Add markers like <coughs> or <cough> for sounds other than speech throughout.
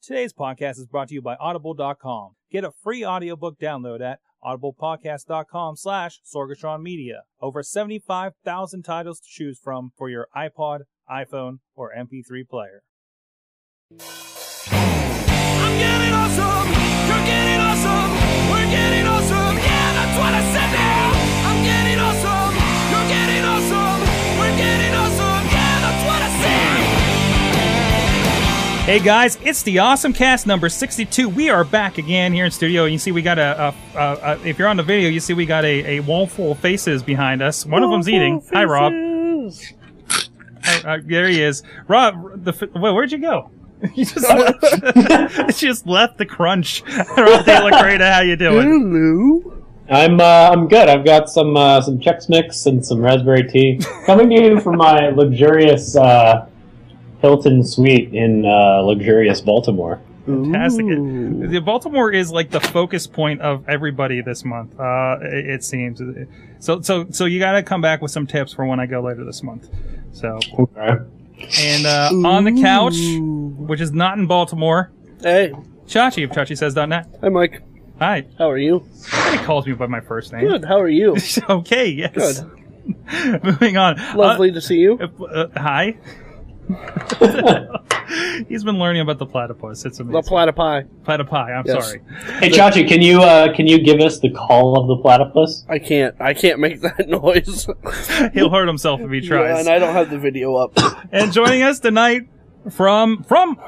Today's podcast is brought to you by Audible.com. Get a free audiobook download at audiblepodcast.com slash Media. Over 75,000 titles to choose from for your iPod, iPhone, or MP3 player. Hey guys, it's the Awesome Cast number 62. We are back again here in studio. You see, we got a, a, a, a if you're on the video, you see we got a, a wall full of faces behind us. One of them's eating. Hi, Rob. Uh, uh, there he is. Rob, the, f- wait, where'd you go? <laughs> You just <laughs> left, <laughs> just left the crunch. Rob Taylor, great. How you doing? Hello. I'm uh, I'm good. I've got some uh, some Chex Mix and some raspberry tea coming to you from my luxurious uh, Hilton suite in uh, luxurious Baltimore. Fantastic. Ooh. The Baltimore is like the focus point of everybody this month. Uh, it, it seems. So, so, so you got to come back with some tips for when I go later this month. So, Okay. and uh, on the couch, which is not in Baltimore, Hey, Chachi of ChachiSays.net. hi Mike. Hi. How are you? He calls me by my first name. Good. How are you? <laughs> okay. Yes. Good. <laughs> Moving on. Lovely to see you. Uh, uh, hi. <laughs> He's been learning about the platypus. It's amazing. The amazing. platypi. platypi. I'm Yes. sorry. Hey Chachi, can you uh, can you give us the call of the platypus? I can't. I can't make <laughs> that noise. <laughs> He'll hurt himself if he Yeah, tries. and I don't have the video up. <coughs> and joining us tonight from from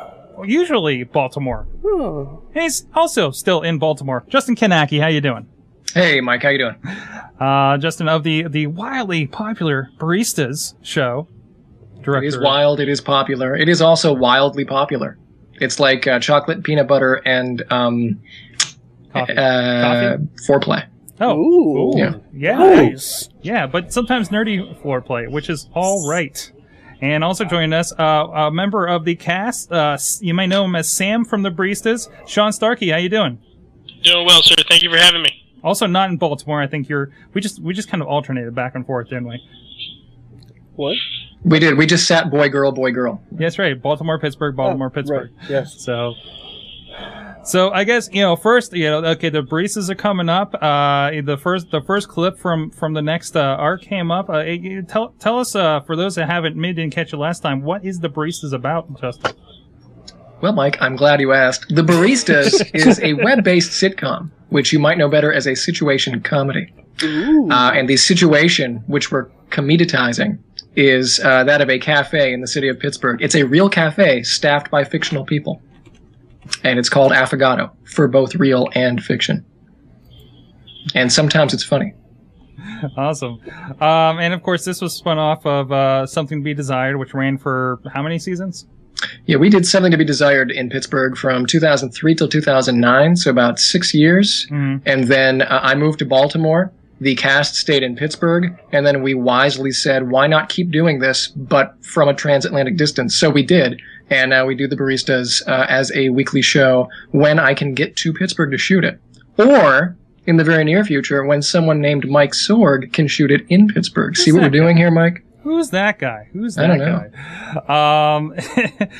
usually Baltimore. Oh. He's also still in Baltimore. Justin Kownacki, how you doing? Hey, Mike, how you doing? Uh, Justin of the the wildly popular Baristas show. Director. It is wild. It is popular. It is also wildly popular. It's like uh, chocolate, peanut butter, and um, Coffee. uh, Coffee? foreplay. Oh, Ooh. yeah, Yeah. yeah, Nice. yeah. But sometimes nerdy foreplay, which is all right. And also joining us, uh, a member of the cast. Uh, you may know him as Sam from the Baristas. Sean Starkey, how you doing? Doing well, sir. Thank you for having me. Also not in Baltimore. I think you're. We just we just kind of alternated back and forth, didn't we? What? We did. We just sat boy, girl, boy, girl. Yeah, that's right. Baltimore, Pittsburgh, Baltimore, Oh, Pittsburgh. Right. Yes. So, so I guess you know first you know okay the baristas are coming up. Uh, the first the first clip from from the next uh, arc came up. Uh, you- tell tell us uh, for those that haven't maybe didn't catch it last time. What is the baristas about, Justin? Well, Mike, I'm glad you asked. The Baristas <laughs> is a web-based sitcom, which you might know better as a situation comedy. Ooh. Uh, and the situation, which we're comeditizing, is uh, that of a cafe in the city of Pittsburgh. It's a real cafe staffed by fictional people. And it's called Affogato for both real and fiction. And sometimes it's funny. Awesome. Um, and of course, this was spun off of uh, Something to Be Desired, which ran for how many seasons? Yeah, we did something to be desired in Pittsburgh from 2003 till 2009, so about six years. Mhm. And then uh, I moved to Baltimore. The cast stayed in Pittsburgh, and then we wisely said, why not keep doing this, but from a transatlantic distance? So we did, and now we do the baristas uh, as a weekly show when I can get to Pittsburgh to shoot it, or in the very near future when someone named Mike Sorg can shoot it in Pittsburgh. See what we're that doing here, Mike? Who's that guy? Who's I that don't know. guy? Um,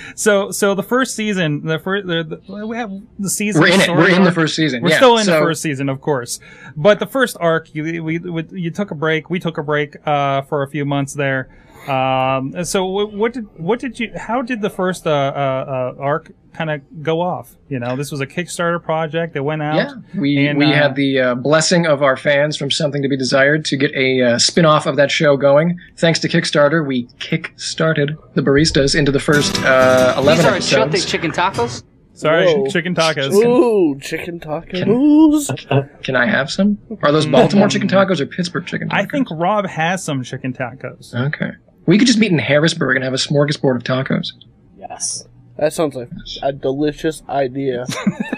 <laughs> so so the first season, the first the, the, we have the season. We're in it. We're of in the first season. We're yeah. still in the first season, of course. But the first arc, you we, we you took a break. We took a break uh, for a few months there. Um, so what, what did what did you? How did the first uh, uh, uh, arc kind of go off? You know, this was a Kickstarter project that went out. Yeah, we And, we uh, had the uh, blessing of our fans from Something to Be Desired to get a uh, spin-off of that show going. Thanks to Kickstarter, we kick-started the baristas into the first uh, 11 These are Chote episodes. chicken tacos. Sorry, Whoa. chicken tacos. Ooh, chicken tacos. Can I have some? Are those Baltimore <laughs> chicken tacos or Pittsburgh chicken tacos? I think Rob has some chicken tacos. Okay. We could just meet in Harrisburg and have a smorgasbord of tacos, Yes. That sounds like a delicious idea.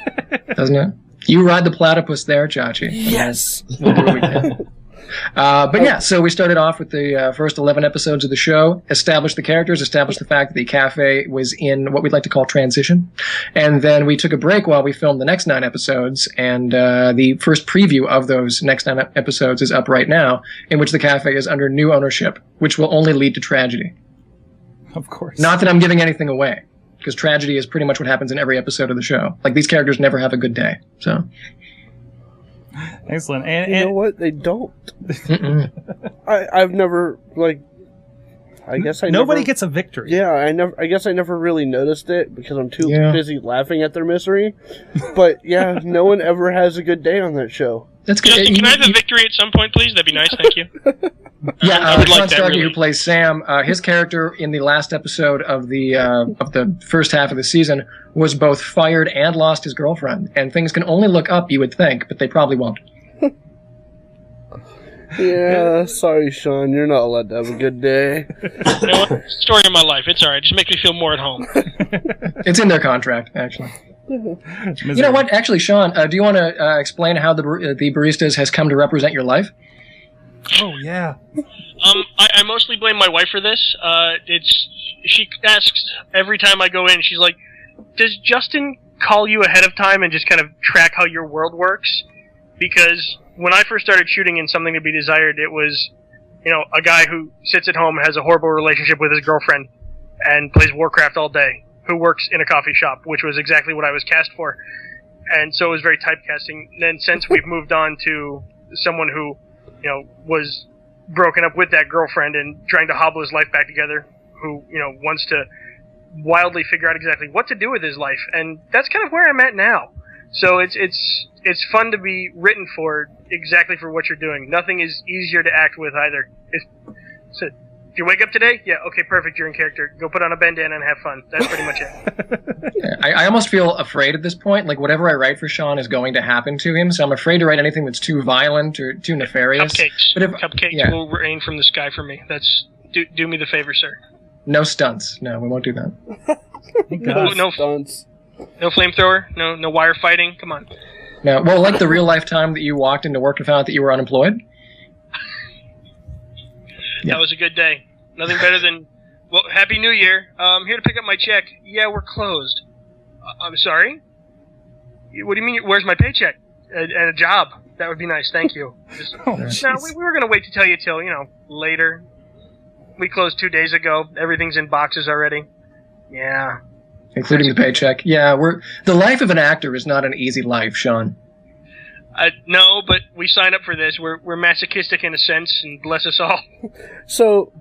<laughs> doesn't it? You ride the platypus there, Chachi. yes. We'll do what we can. Uh, but yeah, so we started off with the uh, first 11 episodes of the show, established the characters, established the fact that the cafe was in what we'd like to call transition. And then we took a break while we filmed the next nine episodes. And uh, the first preview of those next nine episodes is up right now, in which the cafe is under new ownership, which will only lead to tragedy. Of course. Not that I'm giving anything away. Because tragedy is pretty much what happens in every episode of the show. Like these characters never have a good day. So Excellent. And, You know what? They don't. <laughs> I I've never like. I guess I nobody never, gets a victory. Yeah, I never. I guess I never really noticed it because I'm too Yeah. busy laughing at their misery. But yeah, no one ever has a good day on that show. That's good. Justin, You- can I have a victory at some point, please? That'd be nice. Thank you. <laughs> Yeah, I uh, would Sean like that, Starkey, really. who plays Sam, uh, his character in the last episode of the uh, of the first half of the season was both fired and lost his girlfriend. And things can only look up, you would think, but they probably won't. Yeah, sorry, Sean. You're not allowed to have a good day. <laughs> You know what? Story of my life. It's all right. Just make me feel more at home. It's in their contract, actually. Misery. <laughs> You know what? Actually, Sean, uh, do you want to uh, explain how the uh, the baristas has come to represent your life? Oh yeah. Um, I, I mostly blame my wife for this. Uh, it's she asks every time I go in. She's like, "Does Justin call you ahead of time and just kind of track how your world works?" Because when I first started shooting in Something to Be Desired, it was, you know, a guy who sits at home has a horrible relationship with his girlfriend and plays Warcraft all day, who works in a coffee shop, which was exactly what I was cast for. And so it was very typecasting. Then since we've moved on to someone who, you know, was broken up with that girlfriend and trying to hobble his life back together, who, you know, wants to wildly figure out exactly what to do with his life. And that's kind of where I'm at now. So it's it's it's fun to be written for exactly for what you're doing. Nothing is easier to act with either. It's, so, if you wake up today, yeah, okay, perfect, you're in character. Go put on a bandana and have fun. That's pretty much it. <laughs> I, I almost feel afraid at this point. Like whatever I write for Sean is going to happen to him, so I'm afraid to write anything that's too violent or too nefarious. Cupcakes. But if- Cupcakes yeah. will rain from the sky for me. That's do, do me the favor, sir. No stunts. No, we won't do that. No, no, <laughs> Stunts. no flamethrower. No, no wire fighting. Come on. No, well, like the real life time that you walked into work and found out that you were unemployed. Yeah. That was a good day. Nothing better than well, Happy New Year. Uh, I'm here to pick up my check. Yeah, we're closed. Uh, I'm sorry. What do you mean? Where's my paycheck and, and a job? That would be nice. Thank you. <laughs> Just, Oh, no, we, we were gonna wait to tell you till you know later. We closed two days ago. Everything's in boxes already. Yeah. including the paycheck. Yeah, we're the life of an actor is not an easy life, Sean. Uh, no, but we sign up for this. We're we're masochistic in a sense, and bless us all. <laughs> So,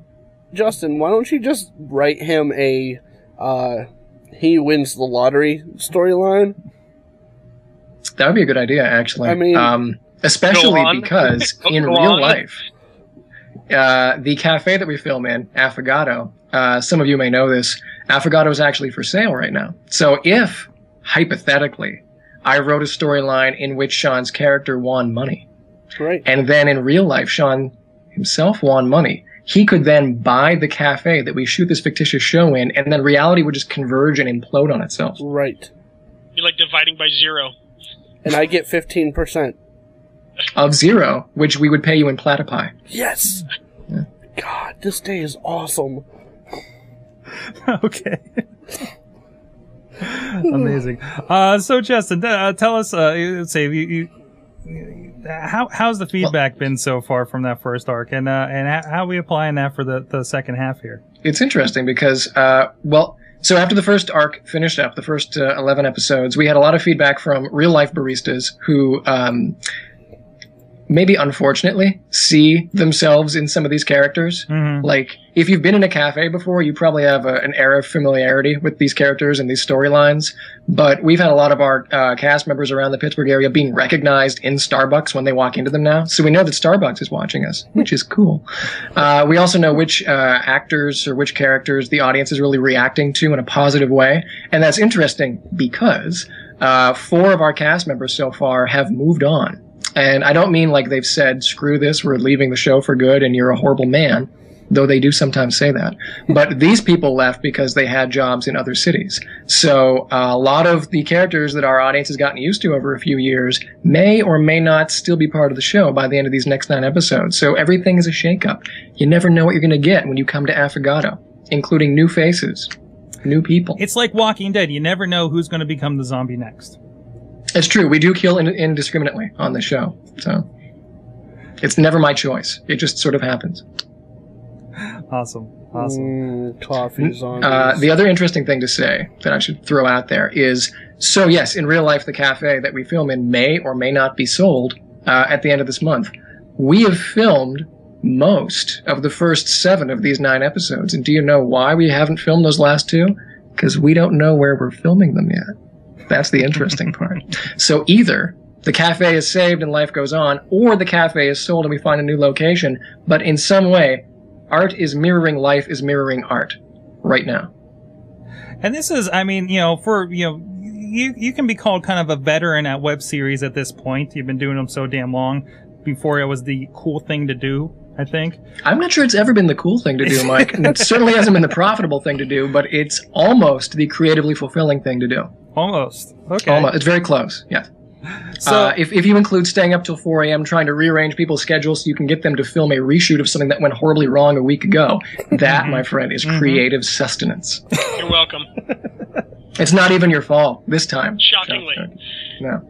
Justin, why don't you just write him a uh, he wins the lottery storyline? That would be a good idea, actually. I mean- um, especially because <laughs> in real on. life, uh, the cafe that we film in, Affogato, uh, some of you may know this. Affogato is actually for sale right now. So if hypothetically, I wrote a storyline in which Sean's character won money, Right. and then in real life, Sean himself won money. He could then buy the cafe that we shoot this fictitious show in, and then reality would just converge and implode on itself. Right. You're like dividing by zero. And I get 15%. Of zero, which we would pay you in platypi. Yes! God, this day is awesome. <laughs> okay. <laughs> Amazing. Uh, so, Justin, uh, tell us. Uh, say you, you, how how's the feedback been so far from that first arc, and uh, and how, are we applying that for the, the second half here? it's interesting because, uh, well, so after the first arc finished up, the first uh, 11 episodes, we had a lot of feedback from real life baristas who, um, maybe unfortunately, see themselves in some of these characters. Mhm. Like, if you've been in a cafe before, you probably have a, an air of familiarity with these characters and these storylines. But we've had a lot of our uh, cast members around the Pittsburgh area being recognized in Starbucks when they walk into them now. So we know that Starbucks is watching us, which is cool. Uh, we also know which uh, actors or which characters the audience is really reacting to in a positive way. And that's interesting because uh, four of our cast members so far have moved on. And I don't mean like they've said, screw this, we're leaving the show for good and you're a horrible man, though they do sometimes say that. But these people left because they had jobs in other cities. So uh, a lot of the characters that our audience has gotten used to over a few years may or may not still be part of the show by the end of these next nine episodes. So everything is a shakeup. You never know what you're going to get when you come to Affogato, including new faces, new people. It's like Walking Dead. You never know who's going to become the zombie next. It's true. We do kill in- indiscriminately on the show. So it's never my choice. It just sort of happens. Awesome. Awesome. Mm, coffee zombies. Uh, the other interesting thing to say that I should throw out there is so, yes, in real life, the cafe that we film in may or may not be sold uh, at the end of this month. We have filmed most of the first seven of these nine episodes. And do you know why we haven't filmed those last two? Because we don't know where we're filming them yet. That's the interesting <laughs> part. So either the cafe is saved and life goes on, or the cafe is sold and we find a new location, but in some way, art is mirroring life is mirroring art right now. And this is, I mean, you know, for you know, you you can be called kind of a veteran at web series at this point. You've been doing them so damn long. Before it was the cool thing to do, I think. I'm not sure it's ever been the cool thing to do, <laughs> Mike. and it certainly hasn't been the profitable thing to do, but it's almost the creatively fulfilling thing to do. Almost. Okay. Almost. It's very close, yes. So uh, if, if you include staying up till 4 a.m. trying to rearrange people's schedules so you can get them to film a reshoot of something that went horribly wrong a week ago, that, my friend, is creative sustenance. <laughs> You're welcome. It's not even your fault this time. Shockingly. No.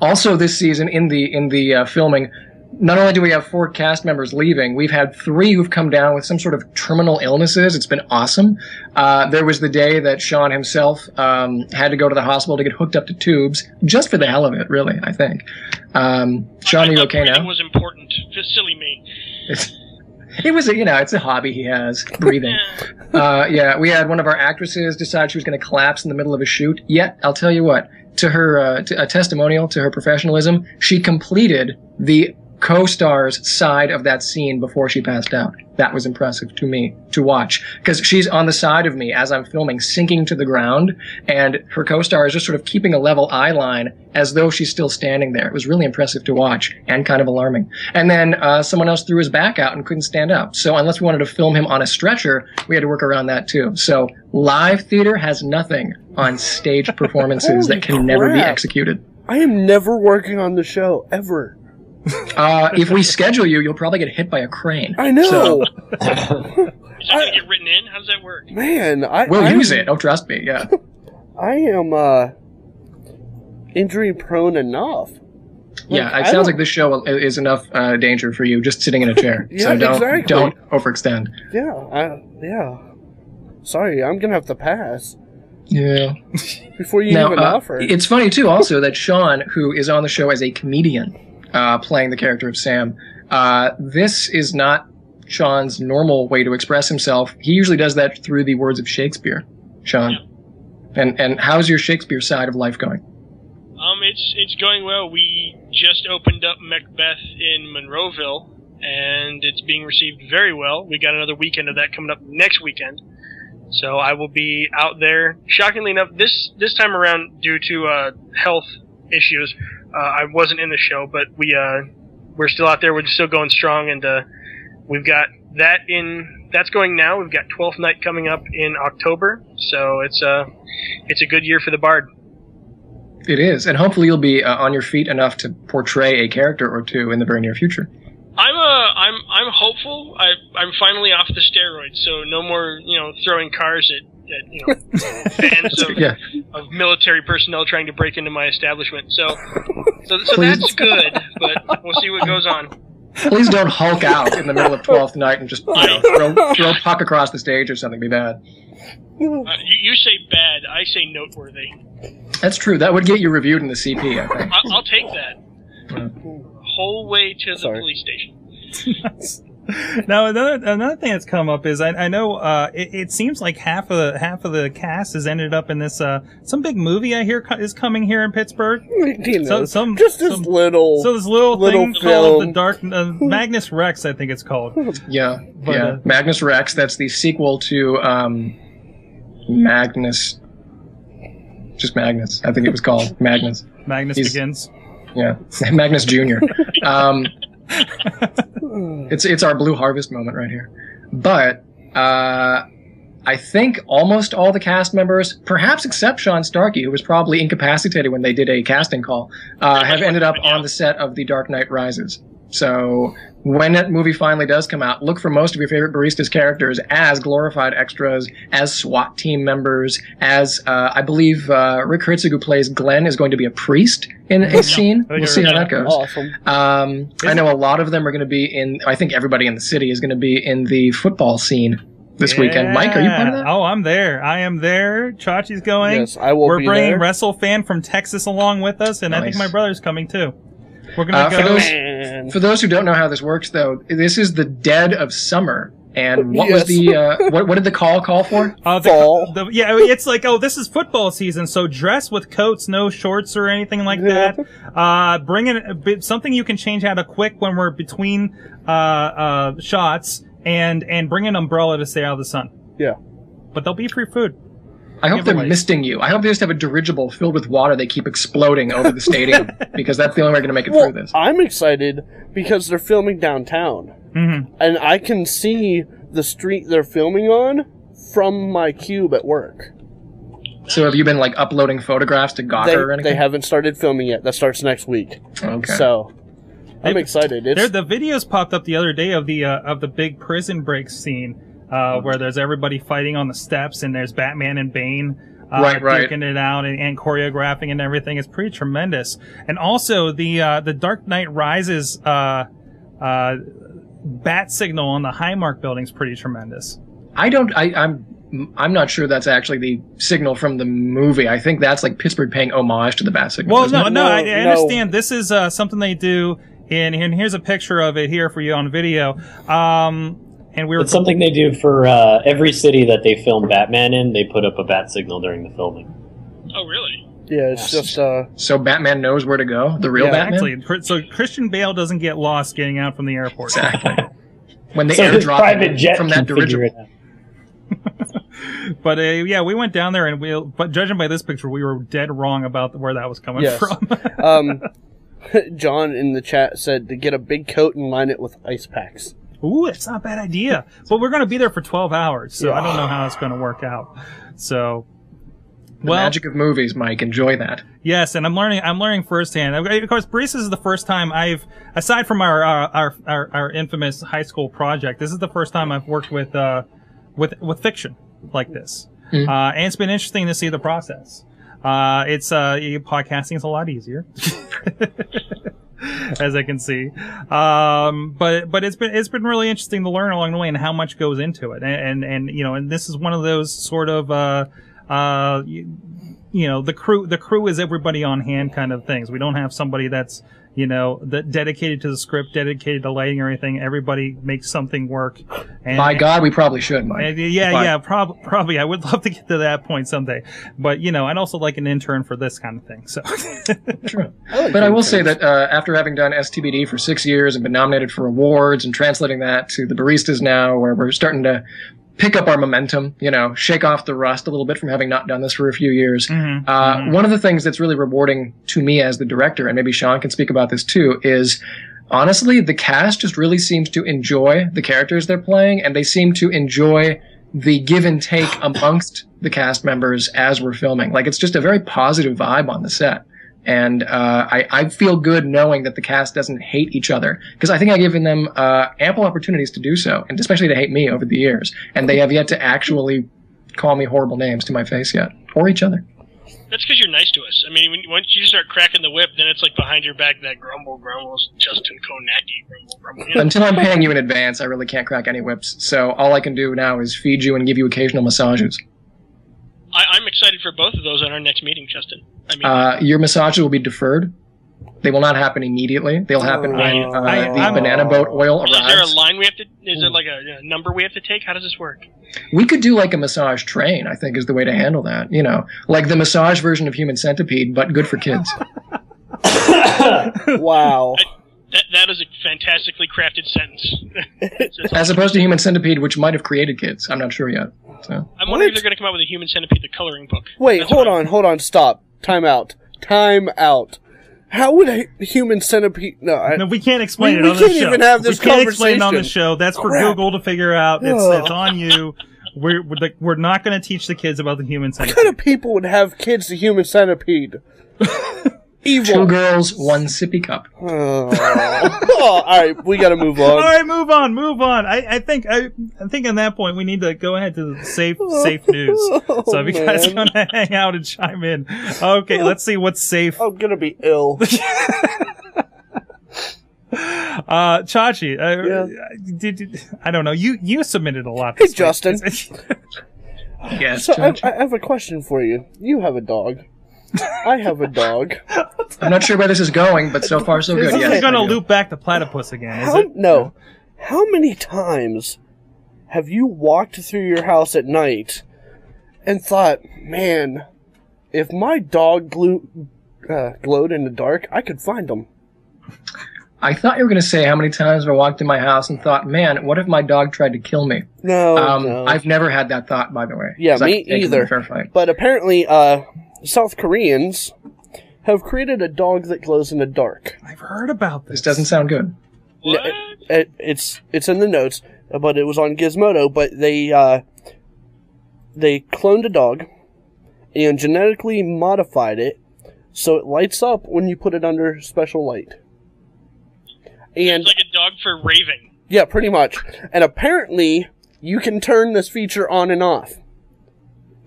Also, this season in the in the uh, filming, not only do we have four cast members leaving, we've had three who've come down with some sort of terminal illnesses. It's been awesome. Uh, there was the day that Sean himself um, had to go to the hospital to get hooked up to tubes, just for the hell of it, really. I think. Um, Sean, I are you okay breathing now? was important. Just silly me. It's, <laughs> it was, a, you know, it's a hobby he has, breathing. <laughs> Uh, yeah, we had one of our actresses decide she was going to collapse in the middle of a shoot. Yet, I'll tell you what, to her, uh, to, a testimonial to her professionalism, she completed the co-star's side of that scene before she passed out. That was impressive to me to watch because she's on the side of me as I'm filming, sinking to the ground, and her co-star is just sort of keeping a level eye line as though she's still standing there. It was really impressive to watch and kind of alarming. And then uh, someone else threw his back out and couldn't stand up. So unless we wanted to film him on a stretcher, we had to work around that too. So live theater has nothing on stage performances that can never be executed. I am never working on the show ever. <laughs> Uh, if we schedule you, you'll probably get hit by a crane. I know, So- Is that going to get written in? How does that work? man. I We'll I use am- it. Oh, trust me. Yeah. <laughs> I am uh injury prone enough. Yeah, it I sounds don't- like this show is enough uh, danger for you just sitting in a chair. <laughs> Yeah, so don't exactly. don't overextend. Yeah, I, yeah. Sorry, I'm gonna have to pass Yeah. before you Now, even uh, offer. it's funny too, also that Sean, who is on the show as a comedian, uh, playing the character of Sam, uh, this is not Sean's normal way to express himself. He usually does that through the words of Shakespeare. Sean, and and how's your Shakespeare side of life going? Um, it's it's going well. We just opened up Macbeth in Monroeville, and it's being received very well. We got another weekend of that coming up next weekend, so I will be out there. Shockingly enough, this this time around, due to uh, health issues, uh, I wasn't in the show, but we uh, we're still out there. We're still going strong, and uh, we've got that in that's going now. We've got Twelfth Night coming up in October, so it's a it's a good year for the Bard. It is, and hopefully you'll be uh, on your feet enough to portray a character or two in the very near future. I'm uh I'm I'm hopeful. I I'm finally off the steroids, so no more you know throwing cars at, at you know fans of, <laughs> Yeah. of military personnel trying to break into my establishment. So so, so that's good, but we'll see what goes on. Please don't hulk out in the middle of Twelfth Night and just you know, <laughs> throw, throw puck across the stage or something. Be bad. Uh, you, you say bad, I say noteworthy. That's true. That would get you reviewed in the CP. I think. I'll, I'll take that. Whole way to the Sorry. police station. <laughs> <laughs> now another another thing that's come up is I, I know uh, it, it seems like half of the half of the cast has ended up in this uh, some big movie I hear co- is coming here in Pittsburgh. <laughs> you know, So some just this some- little. So this little, Little thing called the. Dark uh, <laughs> Magnus Rex, I think it's called. Yeah, But, yeah. uh, Magnus Rex. That's the sequel to um, Magnus. Just Magnus. I think it was called Magnus. Magnus He's- begins. Yeah, Magnus Junior. Um, it's it's our Blue Harvest moment right here. But uh, I think almost all the cast members, perhaps except Sean Starkey, who was probably incapacitated when they did a casting call, uh, have ended up on the set of The Dark Knight Rises. So when that movie finally does come out, look for most of your favorite baristas characters as glorified extras, as SWAT team members, as uh, I believe uh, Rick Herzog, who plays Glenn, is going to be a priest in a scene. We'll see how that goes. awesome. Um, I know a lot of them are going to be in. I think everybody in the city is going to be in the football scene this weekend. Mike, are you part of that? Oh, I'm there. I am there. Chachi's going. Yes, I will We're be bringing there. WrestleFan from Texas along with us, and I think my brother's coming too. We're gonna Uh, for those- For those who don't know how this works, though, this is the dead of summer. And what Yes. was the uh, <laughs> what, what did the call call for? Uh, the, Fall. the- yeah, it's like, oh, this is football season, so dress with coats, no shorts or anything like Yeah. that. Uh, bring in a bit, something you can change out of quick when we're between uh, uh, shots, and and bring an umbrella to stay out of the sun. Yeah. But there'll be free food. I hope they're Giveaways. misting you. I hope they just have a dirigible filled with water they keep exploding over the stadium <laughs> because that's the only way we're going to make it Well, through this. I'm excited because they're filming downtown, hmm and I can see the street they're filming on from my cube at work. So have you been like uploading photographs to Gawker They, or anything? they haven't started filming yet. That starts next week. Okay. So I'm They've- excited. There, It's the videos popped up the other day of the uh, of the big prison break scene, uh, where there's everybody fighting on the steps, and there's Batman and Bane. Uh, Right, right. duking it out and, and choreographing and everything. It's pretty tremendous. And also the uh, the Dark Knight Rises uh, uh, bat signal on the Highmark building is pretty tremendous. I don't. I, I'm. I'm not sure that's actually the signal from the movie. I think that's like Pittsburgh paying homage to the bat signal. Well, no, no, No, I, I no. understand. This is uh, something they do, in, and here's a picture of it here for you on video. Um, and we were It's something they do for uh, every city that they film Batman in. They put up a bat signal during the filming. Oh, really? yeah, it's just uh, So Batman knows where to go. The real Yeah, Batman. Exactly. So Christian Bale doesn't get lost getting out from the airport. Exactly. <laughs> When they so his airdrop private him jet from that figure dirigible. <laughs> But uh, yeah, we went down there and we. But judging by this picture, we were dead wrong about where that was coming Yes. from. um, <laughs> John in the chat said to get a big coat and line it with ice packs. Ooh, it's not a bad idea. But we're going to be there for twelve hours, so I don't know how it's going to work out. So. The well, magic of movies, Mike. Enjoy that. Yes, and I'm learning. I'm learning firsthand. Of course, Baristas is the first time I've, aside from our our, our our infamous high school project, this is the first time I've worked with uh, with with fiction like this, Mhm. uh, and it's been interesting to see the process. Uh, it's uh, podcasting is a lot easier. <laughs> <laughs> As I can see, um, but but it's been it's been really interesting to learn along the way and how much goes into it, and and, and you know, and this is one of those sort of uh, uh, you, you know the crew the crew is everybody on hand kind of things. We don't have somebody that's you know that dedicated to the script dedicated to lighting or anything everybody makes something work. And, By God, we probably should, Mike. and yeah But- yeah prob- probably. I would love to get to that point someday. But you know i'd also like an intern for this kind of thing so. <laughs> True. But I will say that uh, after having done STBD for six years and been nominated for awards and translating that to the baristas now, where we're starting to pick up our momentum, you know, shake off the rust a little bit from having not done this for a few years. Mhm, Uh, mhm. One of the things that's really rewarding to me as the director, and maybe Sean can speak about this too, is honestly, the cast just really seems to enjoy the characters they're playing, and they seem to enjoy the give and take amongst the cast members as we're filming. Like, it's just a very positive vibe on the set. And uh, I, I feel good knowing that the cast doesn't hate each other because I think I've given them uh, ample opportunities to do so, and especially to hate me over the years. And they have yet to actually call me horrible names to my face yet, or each other. That's because you're nice to us. I mean, when, once you start cracking the whip, then it's like behind your back that grumble grumbles Justin Kownacki grumble grumble. You <laughs> know? Until I'm paying you in advance, I really can't crack any whips. So all I can do now is feed you and give you occasional massages. I, I'm excited for both of those on our next meeting, Justin. I mean, Uh, your massages will be deferred. They will not happen immediately. They'll happen when uh, I- the I'm- banana boat oil arrives. is there a line we have to? Is there like a, a number we have to take? How does this work? We could do like a massage train. I think is the way to handle that. You know, like the massage version of Human Centipede, but good for kids. <laughs> <laughs> Wow. That that is a fantastically crafted sentence. It's- <laughs> it's- As opposed to Human Centipede, which might have created kids. I'm not sure yet. So I'm wondering if they're going to come out with a Human Centipede, the coloring book. Wait, That's hold what- on, hold on, stop. Time out. Time out. How would a human centipede? No, I, no, we can't explain We- it we on can't even have this we can't explain it on the show. That's for Crap. Google to figure out. It's, it's on you. We're we're, we're not going to teach the kids about the human what kind centipede. of people would have kids the human centipede? <laughs> two girls, one sippy cup. <laughs> Oh. Oh, all right, we got to move on. All right, move on, move on. I, I think I, I think at that point we need to go ahead to the safe <laughs> safe news. so if you guys Oh, want to hang out and chime in, okay, let's see what's safe. I'm gonna be ill. <laughs> Uh, Chachi, uh, did, did- I don't know. You you submitted a lot. Hey, week. Justin. Yes, So I, I have a question for you. You have a dog. I have a dog. <laughs> I'm not sure where this is going, but so far so good. This Yes, is going to loop back to platypus again, is How, it? no. How many times have you walked through your house at night and thought, man, if my dog glue, uh, glowed in the dark, I could find him? I thought you were going to say how many times I walked in my house and thought, man, what if my dog tried to kill me? No, Um, no. I've never had that thought, by the way. Yeah, me can take him in a either. Fair fight. But apparently, uh, South Koreans have created a dog that glows in the dark. I've heard about this. This doesn't sound good. What? It, it's it's in the notes, but it was on Gizmodo. But they uh, they cloned a dog and genetically modified it so it lights up when you put it under special light. And It's like a dog for raving. yeah, pretty much. And apparently, you can turn this feature on and off.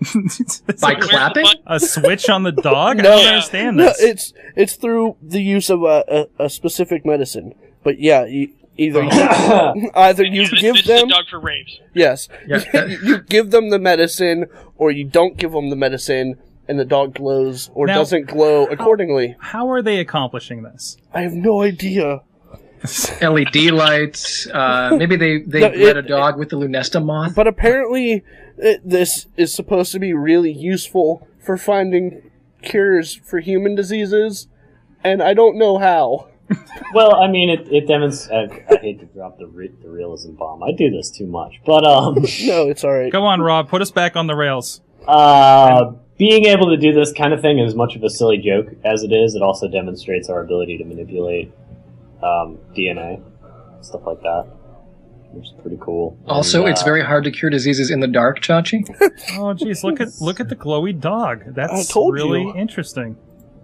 It's By clapping? a switch on the dog? I No. don't understand No, this. it's it's through the use of a, a, a specific medicine. But yeah, you, either you, <coughs> either you This- give this them is a dog for raves. yes, Yeah. <laughs> you give them the medicine, or you don't give them the medicine, and the dog glows or Now- doesn't glow accordingly. How are they accomplishing this? I have no idea. <laughs> LED lights. Uh, maybe they, they No, bred it- a dog with the Lunesta moth. But apparently, it, this is supposed to be really useful for finding cures for human diseases, and I don't know how. <laughs> Well, I mean, it, it demonstrates. I, I hate to drop the, re- the realism bomb. I do this too much, but um, <laughs> No, it's all right. Go on, Rob. Put us back on the rails. uh, being able to do this kind of thing is much of a silly joke as it is. It also demonstrates our ability to manipulate um, DNA, stuff like that, which is pretty cool. Also, And, it's uh, very hard to cure diseases in the dark, Chachi. <laughs> Oh, geez, look at look at the glowy dog. That's told really you. interesting.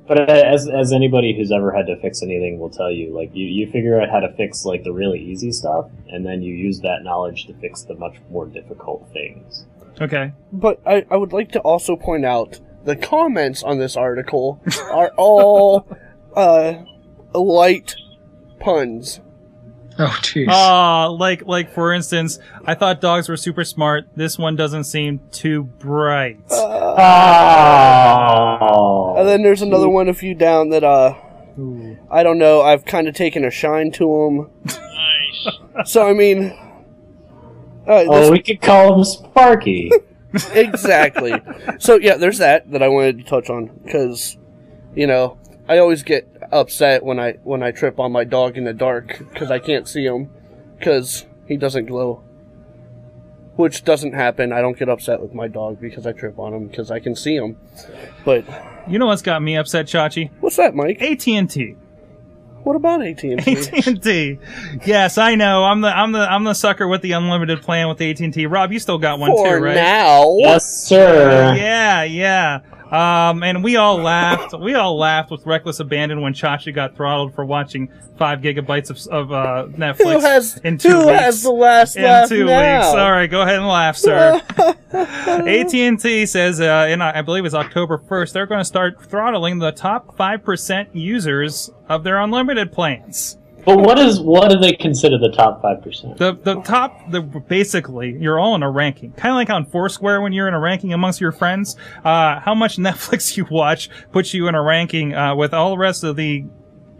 But as as anybody who's ever had to fix anything will tell you, like you, you figure out how to fix like the really easy stuff, and then you use that knowledge to fix the much more difficult things. Okay. But I, I would like to also point out the comments on this article are all <laughs> uh, light puns. <laughs> Oh, jeez. Uh, like like for instance, I thought dogs were super smart. This one doesn't seem too bright. Oh. And then there's another one a few down that uh Ooh. I don't know. I've kind of taken a shine to them. Nice. them. So I mean, uh, Oh, we could call him Sparky. <laughs> exactly. so yeah, there's that that I wanted to touch on because you know I always get upset when I when I trip on my dog in the dark because I can't see him because he doesn't glow. Which doesn't happen. I don't get upset with my dog because I trip on him because I can see him. But You know what's got me upset, Chachi? what's that, Mike? AT and T. What about AT&T? AT <laughs> and T. Yes, I know. I'm the I'm the I'm the sucker with the unlimited plan with the AT and T. Rob, you still got one For too, right? now, yes, sir. Yeah, yeah. Um, and we all laughed. We all laughed with reckless abandon when Chachi got throttled for watching five gigabytes of, of uh, Netflix who has in two who weeks. has the last in laugh two now? weeks. All right, go ahead and laugh, sir. AT and T says, uh, in I believe it's October first, they're going to start throttling the top five percent users of their unlimited plans. But what is what do they consider the top five percent? The the top the basically you're all in a ranking, kind of like on Foursquare when you're in a ranking amongst your friends. Uh, how much <laughs> Netflix you watch puts you in a ranking uh, with all the rest of the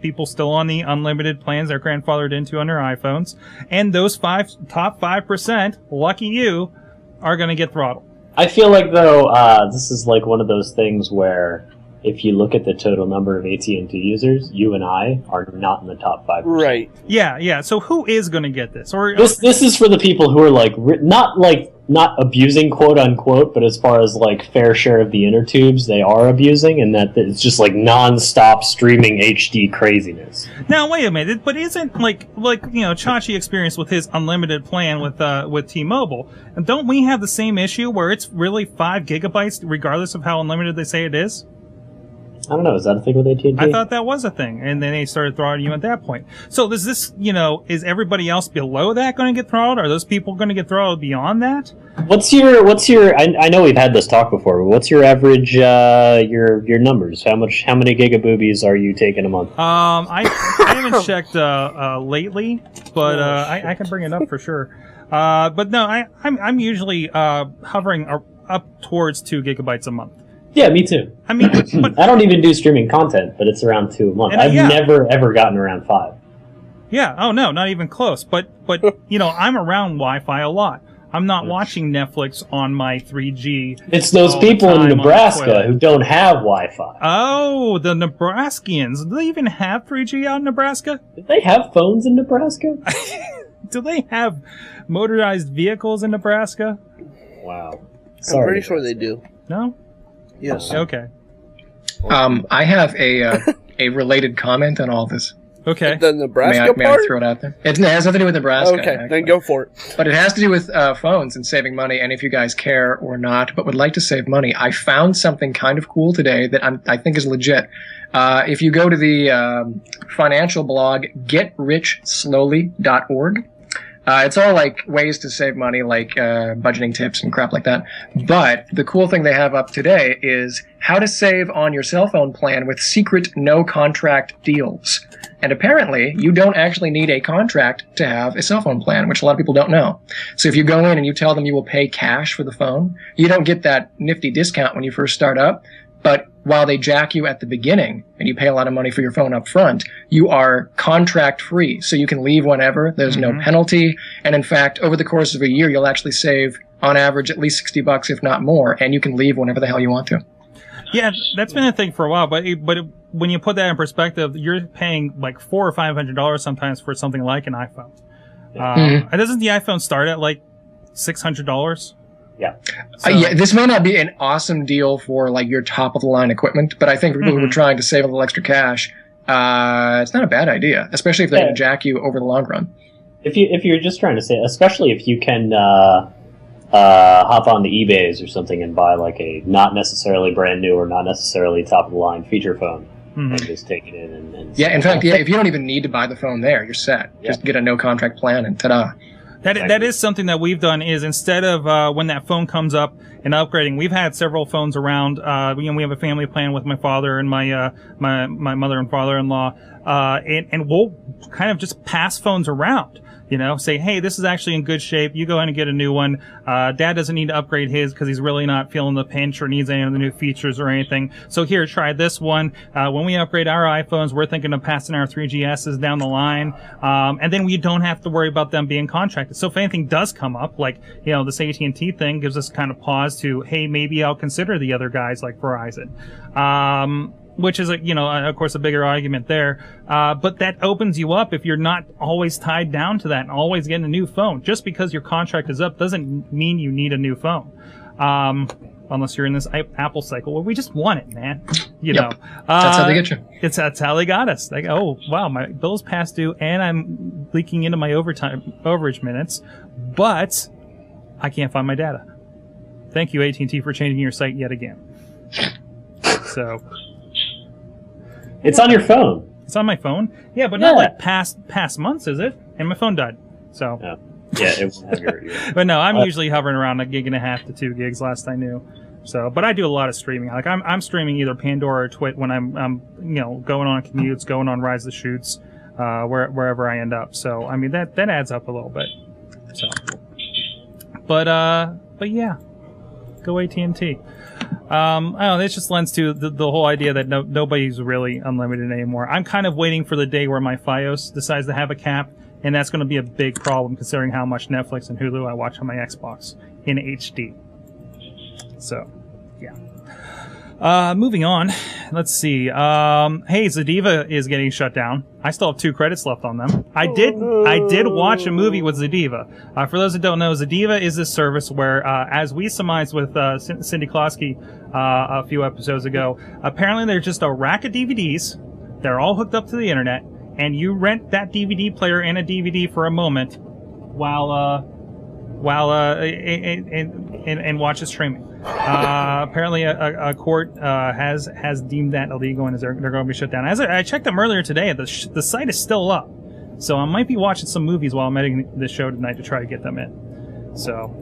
people still on the unlimited plans they're grandfathered into on their iPhones, and those five top five percent, lucky you, are going to get throttled. I feel like though uh, this is like one of those things where if you look at the total number of AT and T users, you and I are not in the top five. Right. Yeah, yeah. So who is going to get this? Or This this is for the people who are like not like not abusing quote unquote, but as far as like fair share of the inner tubes, they are abusing, and that it's just like non-stop streaming HD craziness. Now wait a minute, but isn't like like you know Chachi experienced with his unlimited plan with uh with T-Mobile, and don't we have the same issue where it's really five gigabytes regardless of how unlimited they say it is? I don't know. Is that a thing with AT&T? I thought that was a thing, and then they started throttling you at that point. So is this, you know, is everybody else below that going to get throttled? Are those people going to get throttled beyond that? What's your What's your? I, I know we've had this talk before, but what's your average uh, your your numbers? How much? How many gigaboobies are you taking a month? Um, I, I haven't checked uh, uh, lately, but uh, I, I can bring it up for sure. Uh, but no, I, I'm I'm usually uh, hovering up towards two gigabytes a month. Yeah, me too. I mean, but, but <clears throat> I don't even do streaming content, but it's around two a month. And, uh, I've yeah. never ever gotten around five. yeah, oh no, not even close. But but <laughs> you know, I'm around Wi-Fi a lot. I'm not watching Netflix on my 3G. It's those people in Nebraska who don't have Wi-Fi. Oh, the Nebraskians. Do they even have 3G out in Nebraska? Do they have phones in Nebraska? <laughs> Do they have motorized vehicles in Nebraska? wow. I'm pretty sure they do. No? Yes. Okay. Um, I have a uh, <laughs> a related comment on all this. Okay. The May Nebraska I, may I part? throw it out there? It has nothing to do with Nebraska. okay, actually. then go for it. But it has to do with uh, phones and saving money. And if you guys care or not, but would like to save money, I found something kind of cool today that I'm, I think is legit. Uh, if you go to the um, financial blog getrichslowly.org, uh, it's all like ways to save money, like uh, budgeting tips and crap like that. But the cool thing they have up today is how to save on your cell phone plan with secret no contract deals. And apparently, you don't actually need a contract to have a cell phone plan, which a lot of people don't know. So if you go in and you tell them you will pay cash for the phone, you don't get that nifty discount when you first start up. But while they jack you at the beginning and you pay a lot of money for your phone up front, you are contract free. So you can leave whenever. There's no penalty. And in fact, over the course of a year, you'll actually save on average at least 60 bucks, if not more. And you can leave whenever the hell you want to. Yeah, that's been a thing for a while, but it, but it, when you put that in perspective, you're paying like four or five hundred dollars sometimes for something like an iPhone. Uh, Mhm. and Doesn't the iPhone start at like six hundred dollars? Yeah. Uh, yeah, this may not be an awesome deal for like your top of the line equipment, but I think people who are trying to save a little extra cash, uh, it's not a bad idea, especially if they're Yeah. going to jack you over the long run. If you if you're just trying to say, especially if you can uh, uh, hop on the eBay's or something and buy like a not necessarily brand new or not necessarily top of the line feature phone Mhm. and just take it in and, and Yeah, in fact, yeah, if you don't even need to buy the phone there, you're set. Yeah. Just get a no contract plan and ta-da. That that Exactly. is something that we've done. Is instead of uh, when that phone comes up and upgrading, we've had several phones around. Uh, we, we have a family plan with my father and my uh, my my mother and father-in-law, uh, and and we'll kind of just pass phones around. You know, say, hey, this is actually in good shape. You go in and get a new one. Uh, Dad doesn't need to upgrade his because he's really not feeling the pinch or needs any of the new features or anything. So here, try this one. Uh, when we upgrade our iPhones, we're thinking of passing our 3GSs down the line. Um, and then we don't have to worry about them being contracted. So if anything does come up, like, you know, this AT&T thing gives us kind of pause to, hey, maybe I'll consider the other guys like Verizon. Um, which is a, you know, of course, a bigger argument there. Uh, but that opens you up if you're not always tied down to that and always getting a new phone. Just because your contract is up doesn't mean you need a new phone. Um, unless you're in this I- Apple cycle where we just want it, man. You Yep. know, That's how Uh, they get you. it's that's how they got us. Like, oh wow, my bill's past due, and I'm leaking into my overtime overage minutes, but I can't find my data. Thank you, AT and T, for changing your site yet again. <laughs> So it's on your phone. it's on my phone. Yeah, but not Yeah. like past past months, is it? And my phone died. So, Yeah, yeah, it won't have your, your <laughs> but no, I'm Uh, usually hovering around a gig and a half to two gigs. Last I knew. So, but I do a lot of streaming. Like I'm, I'm streaming either Pandora or Twit when I'm, I'm, you know, going on commutes, going on rides to shoots, uh, where, wherever I end up. So, I mean, that, that adds up a little bit. So, but, uh, but yeah, go AT&T. Um, I don't know, this just lends to the, the whole idea that no, nobody's really unlimited anymore. I'm kind of waiting for the day where my FiOS decides to have a cap, and that's going to be a big problem considering how much Netflix and Hulu I watch on my Xbox in HD. So, yeah. Uh, moving on. Let's see. Um, hey, Zediva is getting shut down. I still have two credits left on them. I did, I did watch a movie with Zediva. Uh, for those that don't know, Zediva is this service where, uh, as we surmised with, uh, Cin- Cindy Klosky, uh, a few episodes ago, apparently they're just a rack of DVDs. They're all hooked up to the internet, and you rent that DVD player and a DVD for a moment while, uh, while uh, and, and, and, and watch it streaming. Uh, apparently, a, a- court uh, has has deemed that illegal, and they're, they're going to be shut down. As I, I checked them earlier today, the sh- the site is still up, so I might be watching some movies while I'm editing the show tonight to try to get them in. So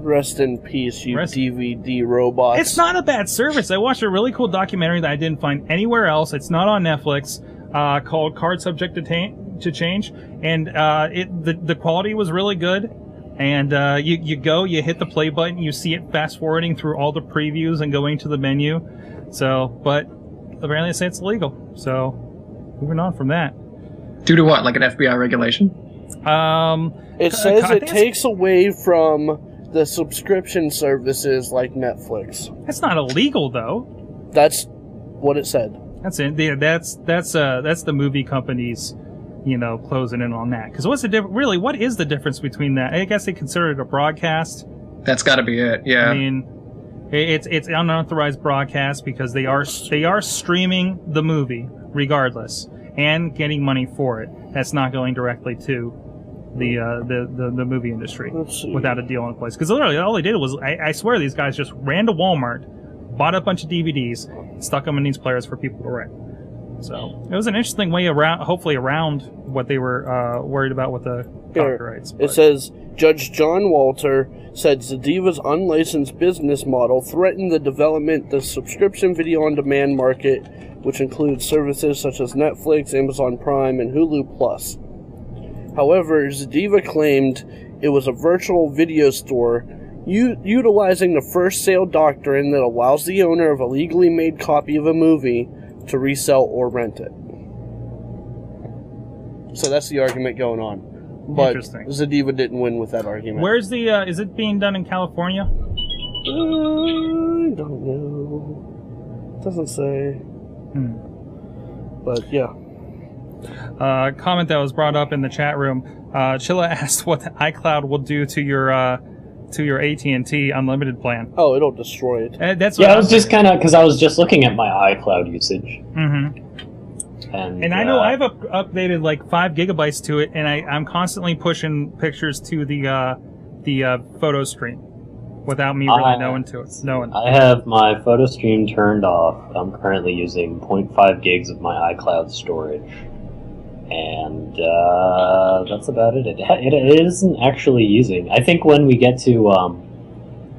Rest in peace, you Rest- DVD robots. It's not a bad service. I watched a really cool documentary that I didn't find anywhere else. It's not on Netflix. Uh, called "Card Subject to, Ta- to Change," and uh, it the the quality was really good. And uh, you you go, you hit the play button, you see it fast forwarding through all the previews and going to the menu. So, but apparently they say it's illegal. So, moving on from that. Due to what? Like an FBI regulation? Um, It says think it takes away from the subscription services like Netflix. that's not illegal though. That's what it said. That's it. Yeah, that's that's uh that's the movie companies, you know, closing in on that. Because what's the difference? Really, what is the difference between that? I guess they consider it a broadcast. That's got to be it. Yeah. I mean, it's it's unauthorized broadcast because they are they are streaming the movie regardless and getting money for it. That's not going directly to the uh, the, the the movie industry without a deal in place. Because literally, all they did was I, I swear these guys just ran to Walmart, bought a bunch of DVDs, stuck them in these players for people to rent. So it was an interesting way around, hopefully around what they were uh, worried about with the copyrights. It but- says Judge John Walter said Zediva's unlicensed business model threatened the development of the subscription video on demand market, which includes services such as Netflix, Amazon Prime, and Hulu Plus. However, Zadiva claimed it was a virtual video store u- utilizing the first sale doctrine that allows the owner of a legally made copy of a movie to resell or rent it. So that's the argument going on. But. Zediva didn't win with that argument. Where's the? Uh, is it being done in California? I don't know. Doesn't say. Hmm. But yeah. Uh, comment that was brought up in the chat room. Uh, Chilla <laughs> asked what the iCloud will do to your uh, to your AT and T unlimited plan. Oh, it'll destroy it. Uh, that's Yeah, I was just kind of because I was just looking at my iCloud usage, hmm and And I know uh, I've up- updated like five gigabytes to it, and I, I'm constantly pushing pictures to the uh, the uh, photo stream without me really I- knowing to it. Knowing. I have my photo stream turned off. I'm currently using 0.5 gigs of my iCloud storage, and uh, that's about it. It, it. it isn't actually using. I think when we get to um,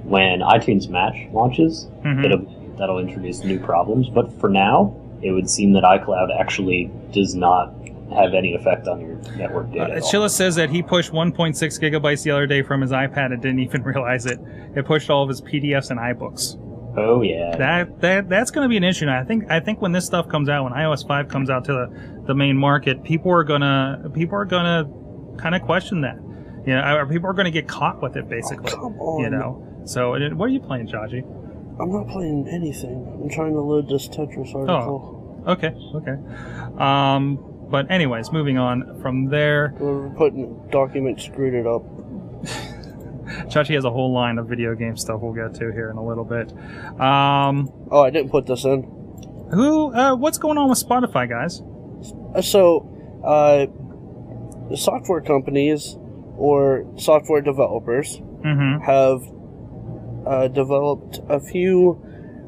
when iTunes Match launches, Mhm. it'll, that'll introduce new problems. But for now, it would seem that iCloud actually does not have any effect on your network data. Uh. Chilla says that he pushed 1.6 gigabytes the other day from his iPad and didn't even <laughs> realize it. It pushed all of his PDFs and iBooks. Oh yeah. That that that's going to be an issue. Now. I think I think when this stuff comes out, when iOS five comes out to the, the main market, people are gonna people are gonna kind of question that. You know, or people are going to get caught with it, basically. Come on. You know. So, what are you playing, Chachi? I'm not playing anything. I'm trying to load this Tetris article. Oh. Okay, okay. Um, but anyways, moving on from there, We're putting document screwed it up. Chachi has a whole line of video game stuff we'll get to here in a little bit. Um, Oh, I didn't put this in. who? Uh, what's going on with Spotify, guys? Uh, So, uh, the software companies or software developers Mm-hmm. have uh, developed a few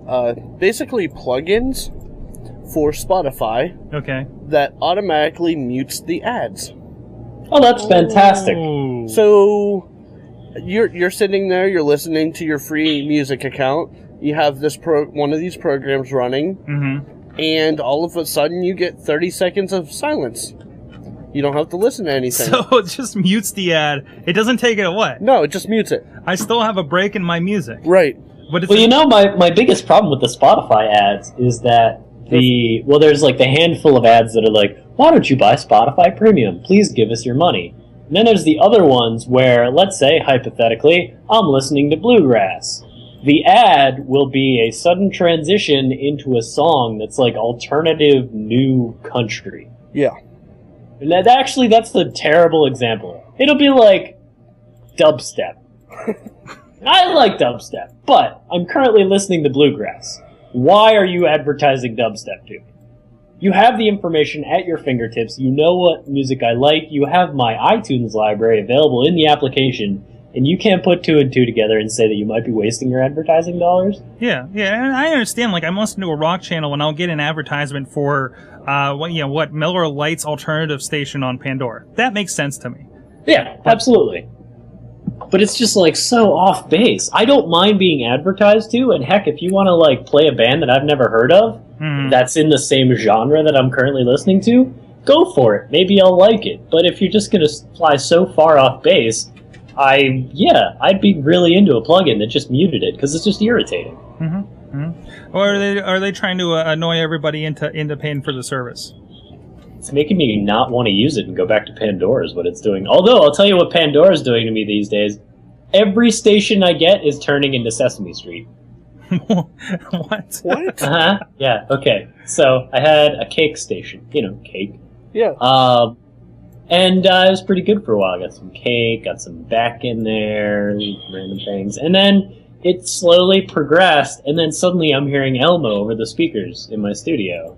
uh, basically plugins for Spotify Okay. that automatically mutes the ads. oh, that's fantastic. Ooh. So you're you're sitting there, you're listening to your free music account. You have this pro one of these programs running, Mm-hmm. and all of a sudden you get 30 seconds of silence. You don't have to listen to anything. So <laughs> it just mutes the ad. It doesn't take it away. no, it just mutes it. I still have a break in my music, Right. but it's Well, you know, my, my biggest problem with the Spotify ads is that the well, there's like the handful of ads that are like, "Why don't you buy Spotify Premium? Please give us your money." And then there's the other ones where, let's say hypothetically, I'm listening to bluegrass. The ad will be a sudden transition into a song that's like alternative new country. Yeah. And that actually, that's the terrible example. It'll be like dubstep. <laughs> I like dubstep, but I'm currently listening to bluegrass. Why are you advertising dubstep to me? You have the information at your fingertips. You know what music I like. You have my iTunes library available in the application. and you can't put two and two together and say that you might be wasting your advertising dollars. Yeah, yeah, and I understand. Like, I'm listening to a rock channel and I'll get an advertisement for, uh, what you know, what Miller Lights alternative station on Pandora. That makes sense to me. Yeah, absolutely. But it's just like so off base. I don't mind being advertised to, and heck, if you want to like play a band that I've never heard of, Mhm. that's in the same genre that I'm currently listening to, go for it. Maybe I'll like it. But if you're just gonna fly so far off base, I yeah, I'd be really into a plugin that just muted it because it's just irritating. Or are they are they trying to uh, annoy everybody into into paying for the service? It's making me not want to use it and go back to Pandora is what it's doing. Although I'll tell you what Pandora's doing to me these days. Every station I get is turning into Sesame Street. <laughs> what? What? Uh huh. Yeah. Okay. So I had a cake station. You know, cake. Yeah. Um, and uh, it was pretty good for a while. Got some cake, got some back in there, random things, and then it slowly progressed. And then suddenly I'm hearing Elmo over the speakers in my studio,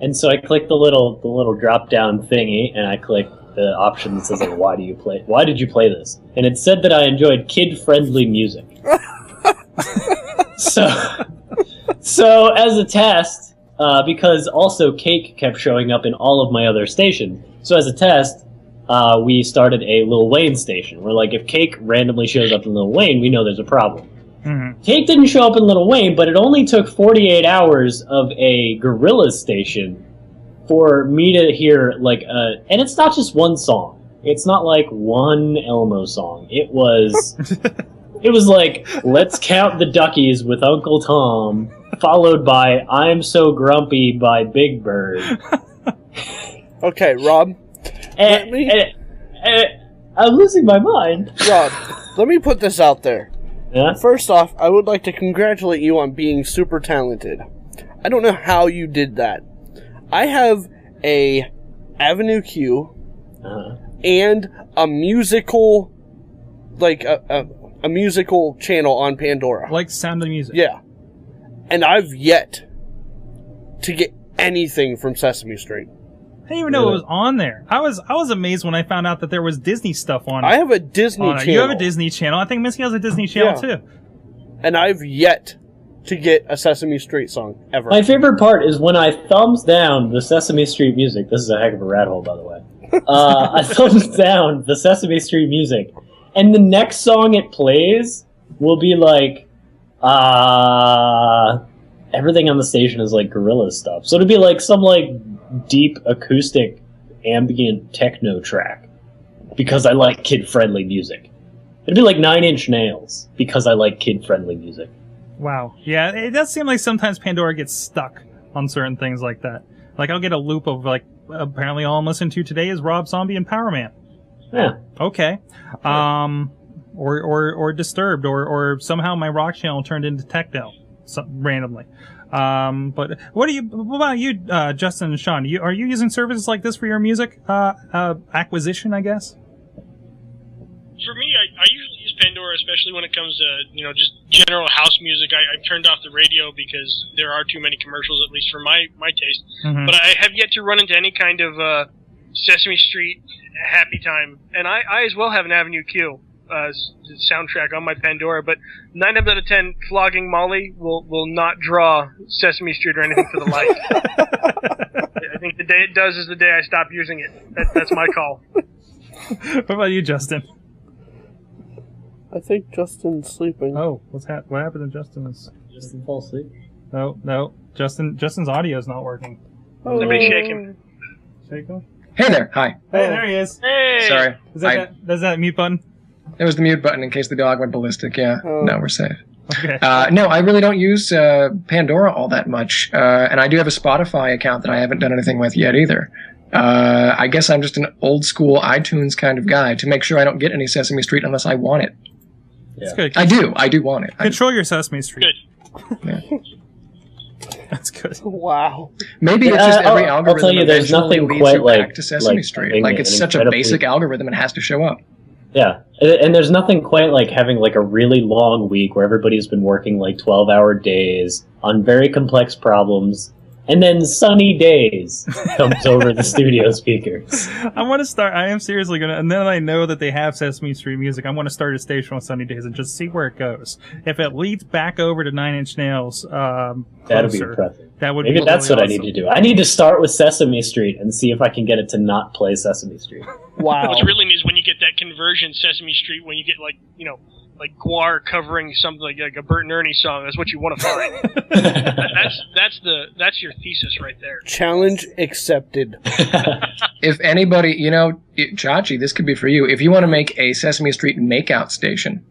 and so I clicked the little the little drop down thingy, and I clicked the option that says like, "Why do you play? Why did you play this?" And it said that I enjoyed kid friendly music. <laughs> so, <laughs> so as a test, uh, because also cake kept showing up in all of my other stations. So as a test, uh, we started a Lil Wayne station. Where like if cake randomly shows up in Lil Wayne, we know there's a problem. Mhm. Cake didn't show up in Lil Wayne, but it only took 48 hours of a Gorillaz station for me to hear like a, and it's not just one song. It's not like one Elmo song. It was, <laughs> it was like "Let's Count the Duckies" with Uncle Tom, followed by "I'm So Grumpy" by Big Bird. <laughs> Okay, Rob. Eh, and, me- and- and- I'm losing my mind. Rob, let me put this out there. Yeah? First off, I would like to congratulate you on being super talented. I don't know how you did that. I have a Avenue Q Uh-huh. and a musical, like a, a, a musical channel on Pandora. Like Sound of Music. Yeah. And I've yet to get anything from Sesame Street. I didn't even know it was on there. I was I was amazed when I found out that there was Disney stuff on. It. I have a Disney channel. You have a Disney channel. I think Missy has a Disney channel Yeah. too. And I've yet to get a Sesame Street song ever. My favorite part is when I thumbs down the Sesame Street music. This is a heck of a rat hole, by the way. <laughs> Uh, I thumbs down the Sesame Street music, and the next song it plays will be like, uh, everything on the station is like gorilla stuff. So it'll be like some like deep acoustic ambient techno track because I like kid friendly music. It'd be like Nine Inch Nails because I like kid friendly music. Wow. Yeah, it does seem like sometimes Pandora gets stuck on certain things like that. Like I'll get a loop of like apparently all I'm listening to today is Rob Zombie and Power Man. Yeah. Okay. Um or or or disturbed or or somehow my rock channel turned into techno so, randomly. Um but what do you what about you uh Justin and Sean? You are you using services like this for your music uh, uh acquisition, I guess? For me, I, I usually use Pandora, especially when it comes to you know just general house music. I, I've turned off the radio because there are too many commercials, at least for my my taste. Mhm. But I have yet to run into any kind of uh, Sesame Street happy time, and I, I as well have an Avenue Q uh, soundtrack on my Pandora. But nine times out of ten, flogging Molly will will not draw Sesame Street or anything for the life. <laughs> I think the day it does is the day I stop using it. That, that's my call. what about you, Justin? I think Justin's sleeping. Oh, what's hap- what happened to Justin? Justin's? Just fall asleep. No, no. Justin Justin's audio is not working. Somebody shake him. Shake him. Hey there. Hi. Hey, there he is. Hey. Sorry. Is that, I- that that's that mute button? It was the mute button in case the dog went ballistic. Yeah. Oh. No, we're safe. Okay. Uh, no, I really don't use uh, Pandora all that much, uh, and I do have a Spotify account that I haven't done anything with yet either. Uh, I guess I'm just an old school iTunes kind of guy to make sure I don't get any Sesame Street unless I want it. That's good. I do. I do want it. I, Control your Sesame Street. Good. <laughs> <laughs> That's good. Wow. maybe it's Yeah, just uh, every I'll- I'll algorithm tell you, there's eventually nothing leads quite you like- back to Sesame like Street. Like it's such a basic algorithm; it has to show up. Yeah, and and there's nothing quite like having like a really long week where everybody's been working like 12 hour days on very complex problems, and then Sunny Days <laughs> comes over the studio speakers. I want to start. I am seriously gonna, and then I know that they have Sesame Street music. I want to start a station on Sunny days and just see where it goes. If it leads back over to Nine Inch Nails, um, That'd be closer, impressive. That would Maybe be that's really what I need to do. I need to start with Sesame Street and see if I can get it to not play Sesame Street. Wow. What's really neat is when you get that conversion Sesame Street, when you get like you know like Gwar covering something like, like a Bert and Ernie song. That's what you want to find. <laughs> That- that's that's the that's your thesis right there. Challenge accepted. <laughs> <laughs> If anybody, you know, it- Chachi, this could be for you. If you want to make a Sesame Street makeout station,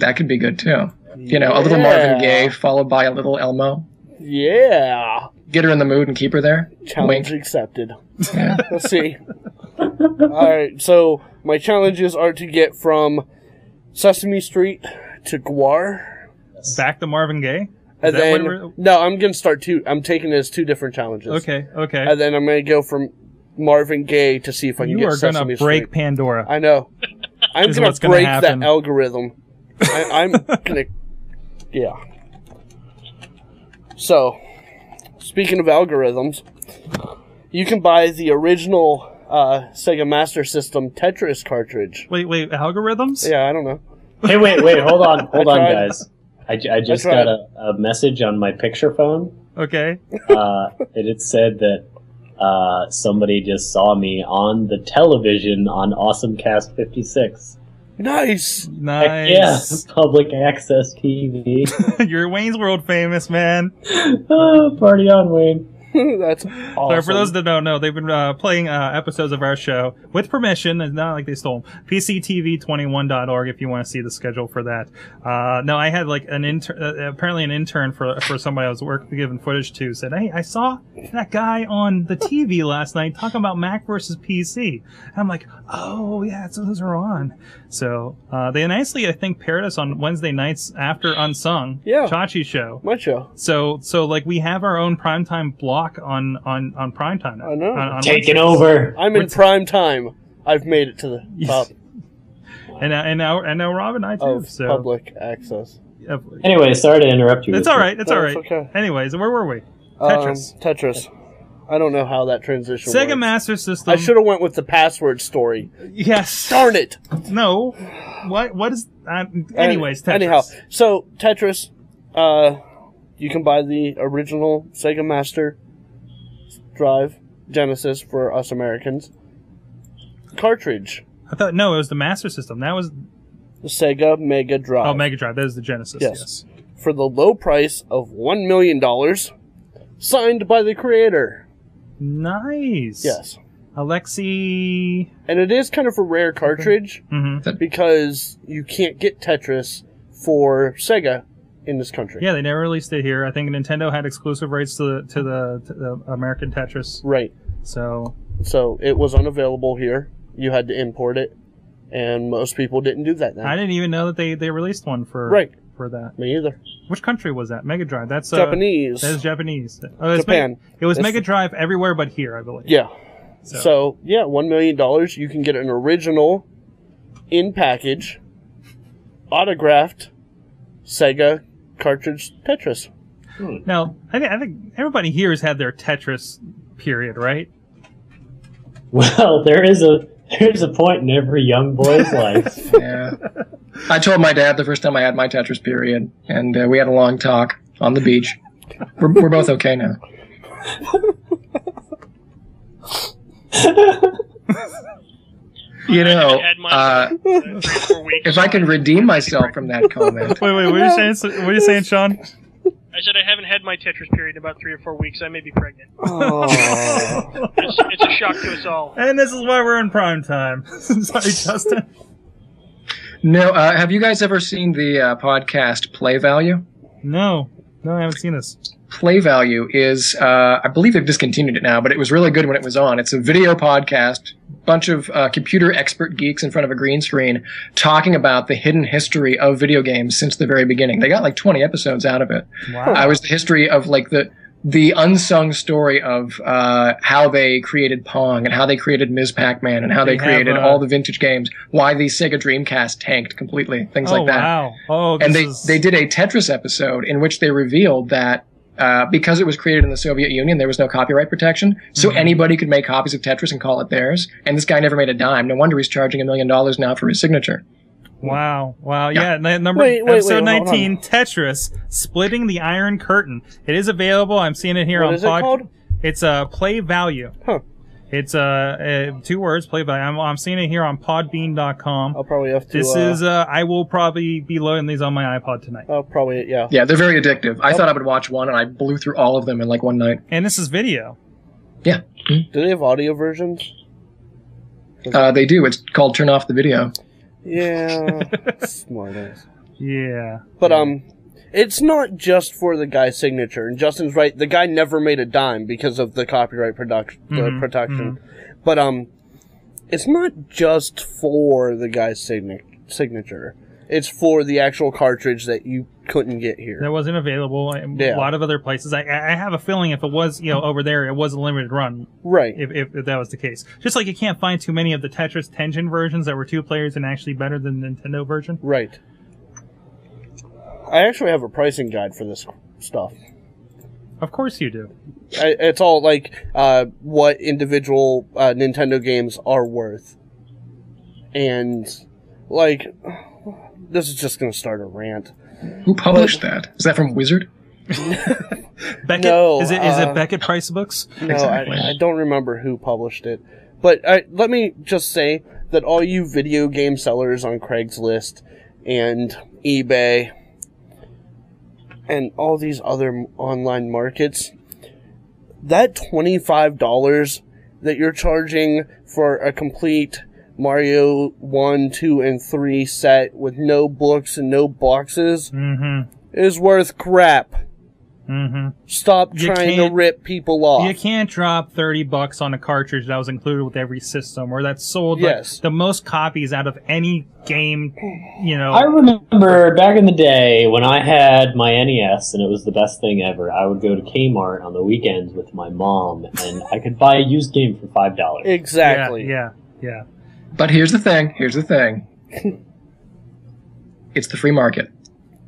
that could be good too. You know, a little Marvin Gaye followed by a little Elmo. Yeah. Get her in the mood and keep her there. Challenge Wink. accepted. Yeah. Let's see. Alright, so my challenges are to get from Sesame Street to Gwar. Back to Marvin Gaye. And that then no, I'm gonna start two. I'm taking it as two different challenges. Okay, okay. And then I'm gonna go from Marvin Gaye to see if I can you get are Sesame gonna break Street. Pandora. I know. I'm gonna what's gonna break that algorithm. I, I'm <laughs> gonna. Yeah. So, speaking of algorithms, you can buy the original uh, Sega Master System Tetris cartridge. Wait, wait. Algorithms? Yeah, I don't know. hey, wait, wait, hold on, <laughs> hold on, tried. guys. I just tried. got a, a message on my picture phone. Okay. Uh, and it said that uh, somebody just saw me on the television on Awesome Cast 56. Nice. Heck Nice. yeah, <laughs> public access TV. <laughs> You're Wayne's World famous, man. oh, party on, Wayne. <laughs> That's awesome. So for those that don't know, they've been uh, playing uh, episodes of our show with permission. It's not like they stole them. PCTV21.org if you want to see the schedule for that. Uh, no, I had like an intern, uh, apparently an intern for for somebody I was working giving footage to said, "Hey, I saw that guy on the TV <laughs> last night talking about Mac versus PC." And I'm like, "Oh yeah, so those are on." So uh, they nicely, I think, paired us on Wednesday nights after Unsung, Yeah. Chachi show. my show. So so like we have our own primetime block on on on primetime now. I know. On, on Taking Wednesdays. over. I'm in prime time. I've made it to the <laughs> top And now and now and now Rob and I too. of so public access. Anyway, sorry to interrupt you. it's all right. It's No, all it's okay. Anyways, where were we? Um, Tetris. Tetris. I don't know how that transition Sega works. Master System. I should have went with the password story. Yes. Darn it. No. What? What is? Uh, anyways, Tetris. Anyhow, so Tetris, uh, you can buy the original Sega Master Drive Genesis for us Americans cartridge, I thought no, it was the Master System. That was the Sega Mega Drive, oh Mega Drive. That is the Genesis. Yes. Yes. for the low price of one million dollars, signed by the creator. Nice. Yes, Alexi. and it is kind of a rare cartridge hmm because you can't get Tetris for Sega in this country. Yeah, they never released it here. I think Nintendo had exclusive rights to the to the, to the American Tetris. Right. So So it was unavailable here. You had to import it, and most people didn't do that. Then. I didn't even know that they, they released one for Right. for that. Me either. Which country was that? Mega Drive. That's uh, Japanese. That is Japanese. Oh, it's Japan. Mega- it was That's- Mega Drive everywhere but here, I believe. Yeah. So, So. yeah, one million dollars. You can get an original, in package, autographed, Sega cartridge Tetris. now I think I think everybody here has had their Tetris period, right? Well, there is a there's a point in every young boy's <laughs> life. Yeah. I told my dad the first time I had my Tetris period, and uh, we had a long talk on the beach. We're, we're both okay now. <laughs> <laughs> You know, I had mine uh, for three or four weeks. if I can redeem myself from that comment, Wait, wait, what are you saying? What are you saying, Sean? I said I haven't had my Tetris period in about three or four weeks. I may be pregnant. <laughs> Oh. It's, it's a shock to us all. And this is why we're in prime time. <laughs> Sorry, Justin. no. Uh, have you guys ever seen the uh, podcast Play Value? No, no, I haven't seen this. Play Value is, uh, I believe they've discontinued it now, but it was really good when it was on. It's a video podcast, bunch of uh, computer expert geeks in front of a green screen talking about the hidden history of video games since the very beginning. They got like 20 episodes out of it. Wow. I was the history of like the the unsung story of uh, how they created Pong and how they created Ms. Pac-Man and how they, They have, created uh, all the vintage games, why the Sega Dreamcast tanked completely, things oh like that wow. Oh, and they is- they did a Tetris episode in which they revealed that uh, because it was created in the Soviet Union, there was no copyright protection, so Mm-hmm. anybody could make copies of Tetris and call it theirs. And this guy never made a dime. No wonder he's charging a million dollars now for his signature. Wow, wow, yeah. n- number Wait, wait, episode wait, hold on. nineteen, Tetris, splitting the Iron Curtain. It is available. I'm seeing it here What on is it called? It's a uh, play value. Huh. It's uh, uh two words, play value. I'm, I'm seeing it here on Podbean.com. I'll probably have to. This uh, is uh, I will probably be loading these on my iPod tonight. I'll probably yeah. Yeah, they're very addictive. I thought I would watch one, and I blew through all of them in like one night. And this is video. Yeah, Do they have audio versions? uh, they do. It's called "Turn Off the Video." Yeah, <laughs> smart ass. Yeah. But um, it's not just for the guy's signature. And Justin's right. The guy never made a dime because of the copyright production Mhm, protection. But um, it's not just for the guy's signa- signature. It's for the actual cartridge that you couldn't get here. That wasn't available in Yeah. a lot of other places. I, I have a feeling if it was, you know, over there, it was a limited run. Right. If, if, if that was the case, just like you can't find too many of the Tetris Tengen versions that were two players and actually better than the Nintendo version. Right. I actually have a pricing guide for this stuff. Of course you do. I, it's all like uh, what individual uh, Nintendo games are worth, and like this is just gonna start a rant. Who published that? Is that from Wizard? <laughs> Beckett No, is it is uh, it Beckett Price Books? No, Exactly. I, I don't remember who published it, but uh, let me just say that all you video game sellers on Craigslist and eBay and all these other online markets, that twenty-five dollars that you're charging for a complete Mario one, two, and three set with no books and no boxes Mm-hmm. is worth crap. Mm-hmm. Stop You trying to rip people off. You can't drop thirty bucks on a cartridge that was included with every system, or that sold Yes. like, the most copies out of any game. You know, I remember back in the day when I had my NES and it was the best thing ever. I would go to Kmart on the weekends with my mom and I could buy a used game for five dollars. Exactly. Yeah, yeah, yeah. But here's the thing. Here's the thing. <laughs> it's the free market.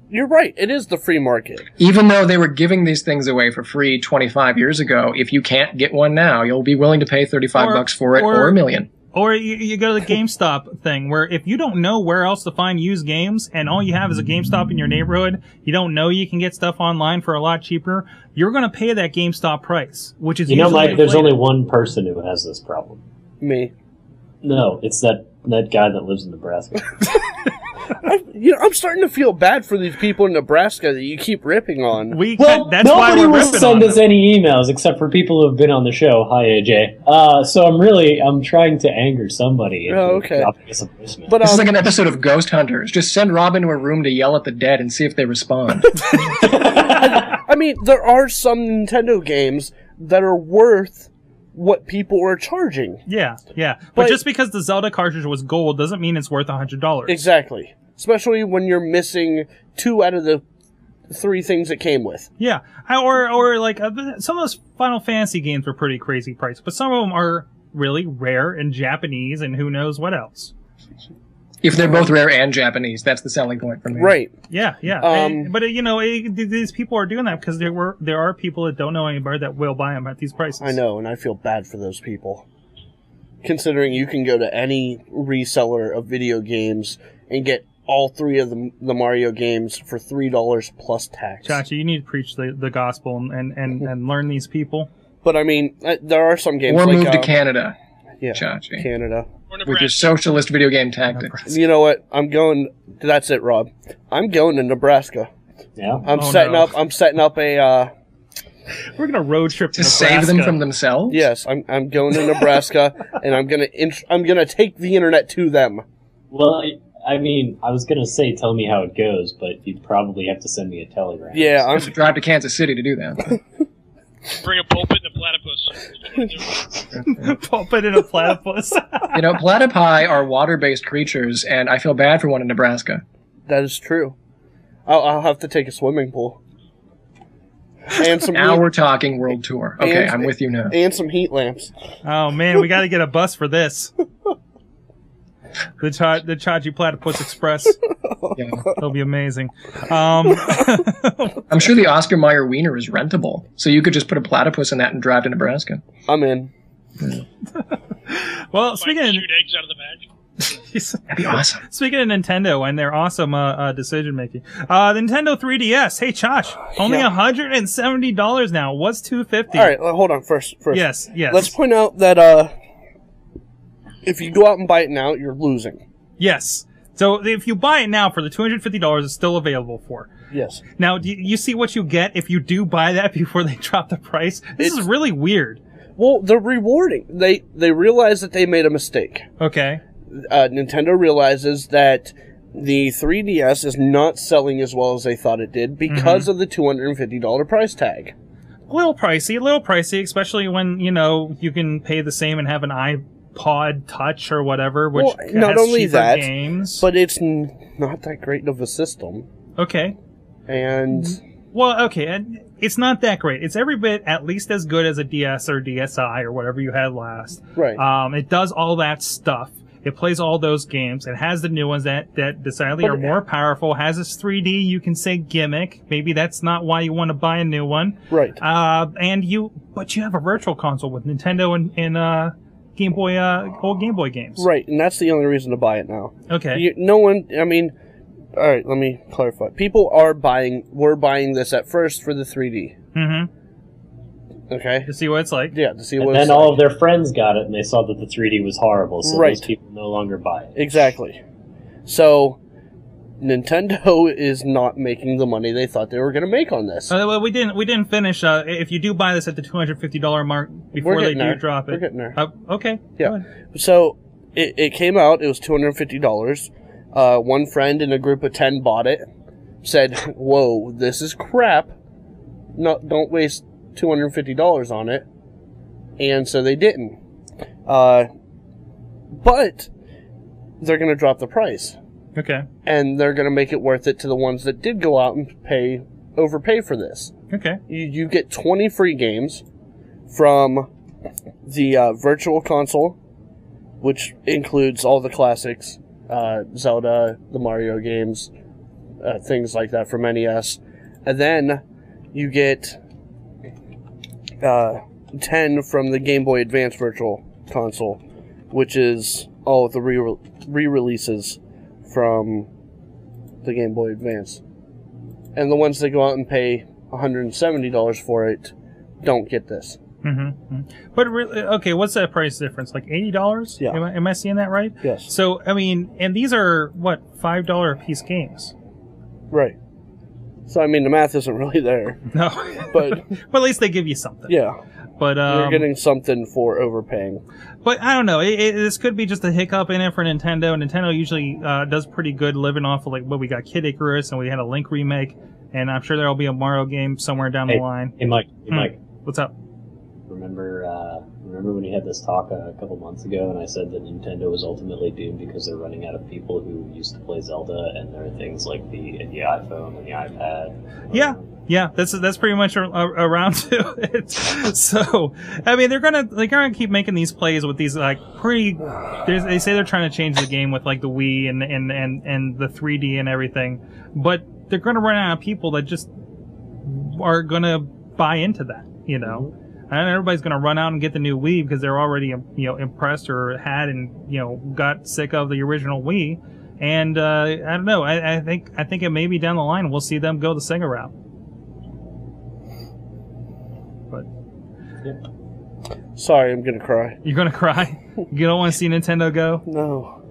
You're right. It is the free market. Even though they were giving these things away for free 25 years ago, if you can't get one now, you'll be willing to pay 35 Or- bucks for it or- or, a million. Or you, you go to the GameStop <laughs> thing, where if you don't know where else to find used games, and all you have is a GameStop in your neighborhood, you don't know you can get stuff online for a lot cheaper. You're going to pay that GameStop price, which is You know, usually Mike, there's inflated. only one person who has this problem. Me. No, it's that that guy that lives in Nebraska. <laughs> I, you know, I'm starting to feel bad for these people in Nebraska that you keep ripping on. We Well, that's why nobody we're will send us them. any emails except for people who have been on the show. Hi, AJ. Uh, so I'm really I'm trying to anger somebody. into Oh, okay. dropping us a voicemail. But This is um, like an episode of Ghost Hunters. Just send Robin to a room to yell at the dead and see if they respond. <laughs> I mean, there are some Nintendo games that are worth what people are charging. Yeah, yeah. But, But- just because the Zelda cartridge was gold doesn't mean it's worth a hundred dollars. Exactly. Especially when you're missing two out of the three things it came with. Yeah, or or like uh, some of those Final Fantasy games were pretty crazy price, but some of them are really rare and Japanese, and who knows what else. If they're both rare and Japanese, that's the selling point for me. Right. Yeah, yeah. Um, And- but uh, you know, it, these people are doing that because there were there are people that don't know anybody that will buy them at these prices. I know, and I feel bad for those people. Considering you can go to any reseller of video games and get all three of the, the Mario games for three dollars plus tax. Chachi, you need to preach the, the gospel and, and, and, and learn these people. But I mean, uh, there are some games Or like move to uh, Canada yeah, Chachi. Canada. Or with your socialist video game tactics. You know what? I'm going. That's it, Rob. I'm going to Nebraska. yeah. I'm Oh, setting no. up. I'm setting up a. Uh, We're gonna road trip to, To save them from themselves? yes, I'm. I'm going to Nebraska, <laughs> and I'm gonna. Int- I'm gonna take the internet to them. Well, I- I mean, I was gonna say tell me how it goes, but you'd probably have to send me a telegram. Yeah, I'm. have to drive to Kansas City to do that. <laughs> Bring a pulpit and a platypus. <laughs> Pulpit in a platypus. you know, platypi are water-based creatures, and I feel bad for one in Nebraska. That is true. I'll, I'll have to take a swimming pool. And some Now heat, we're talking world tour. Okay, And- I'm with you now. and some heat lamps. oh man, we got to get a bus for this. <laughs> the Cha- the Chachi Platypus Express. Yeah. <laughs> It'll be amazing. Um, <laughs> I'm sure the Oscar Mayer Wiener is rentable, so you could just put a platypus in that and drive to Nebraska. I'm in. <laughs> well, speaking of, shoot eggs out of the bag. That'd be awesome. Speaking of Nintendo and their awesome uh, uh, decision making, uh, Nintendo 3DS. Hey, Josh, only Yeah. hundred and seventy dollars now. What's two fifty? All right, well, hold on. First, first. Yes, yes. Let's point out that uh, if you go out and buy it now, you're losing. yes. So if you buy it now for the two hundred fifty dollars, it's still available for. Yes. Now, do you, see what you get if you do buy that <laughs> before they drop the price? This is really weird. Well, they're rewarding. They they realize that they made a mistake. Okay. Uh, Nintendo realizes that the 3DS is not selling as well as they thought it did because Mm-hmm. of the $250 price tag. A little pricey, a little pricey, especially when, you know, you can pay the same and have an iPod Touch or whatever, which Well, not has only that, games. But it's n- not that great of a system. okay. And Well, okay, and it's not that great. It's every bit at least as good as a DS or DSi or whatever you had last. right. Um, it does all that stuff. It plays all those games. It has the new ones that, that decidedly But- are more powerful. Has this 3D. You can say gimmick. Maybe that's not why you want to buy a new one. right. Uh, and you, but you have a virtual console with Nintendo and, and uh, Game Boy, uh, old Game Boy games. right. And that's the only reason to buy it now. Okay. You, no one. I mean, all right. Let me clarify. People are buying. Were buying this at first for the 3D. mm-hmm. Okay. To see what it's like. Yeah. To see what. And what. then it's all like. of their friends got it, and they saw that the 3D was horrible, so Right. those people no longer buy it. Exactly. So, Nintendo <laughs> is not making the money they thought they were going to make on this. Uh, well, we didn't. We didn't finish. Uh, if you do buy this at the two hundred fifty dollar mark before they do there. drop it, We're getting there. Uh, okay. Yeah. So it, it came out. It was two hundred fifty dollars. Uh, one friend in a group of ten bought it. Said, <laughs> "Whoa, this is crap. Not don't waste two hundred fifty dollars on it." And so they didn't. Uh, but they're going to drop the price, Okay. and they're going to make it worth it to the ones that did go out and pay overpay for this. Okay. You, you get twenty free games from the uh, virtual console, which includes all the classics, uh, Zelda, the Mario games, uh, things like that from NES, and then you get uh, ten from the Game Boy Advance Virtual Console, which is all of the re re-releases from the Game Boy Advance, and the ones that go out and pay $170 for it don't get this. Mm-hmm. But really, okay, what's that price difference? Like eighty dollars? Yeah. Am I, am I seeing that right? Yes. So I mean, and these are what five dollar a piece games? Right. So I mean, the math isn't really there, No. but <laughs> but at least they give you something. yeah, But um, you're getting something for overpaying. But I don't know. It, it, this could be just a hiccup in it for Nintendo. Nintendo usually uh, does pretty good living off of like what we got Kid Icarus and we had a Link remake, and I'm sure there'll be a Mario game somewhere down Hey. the line. Hey, Mike. Hey, Hmm. Mike. What's up? Remember, uh, remember when we had this talk a couple months ago, and I said that Nintendo was ultimately doomed because they're running out of people who used to play Zelda, and there are things like the the iPhone and the iPad. Yeah. Yeah, that's that's pretty much around <laughs> to it. So, I mean, they're gonna they're gonna keep making these plays with these like pretty. They say they're trying to change the game with like the Wii and and and and the 3D and everything, but they're gonna run out of people that just are gonna buy into that. You know, and everybody's gonna run out and get the new Wii because they're already you know impressed or had and you know got sick of the original Wii. And uh, I don't know. I, I think I think it may be down the line we'll see them go the Sega route. But yep. Sorry, I'm gonna cry. you're gonna cry. <laughs> You don't want to see Nintendo go. No.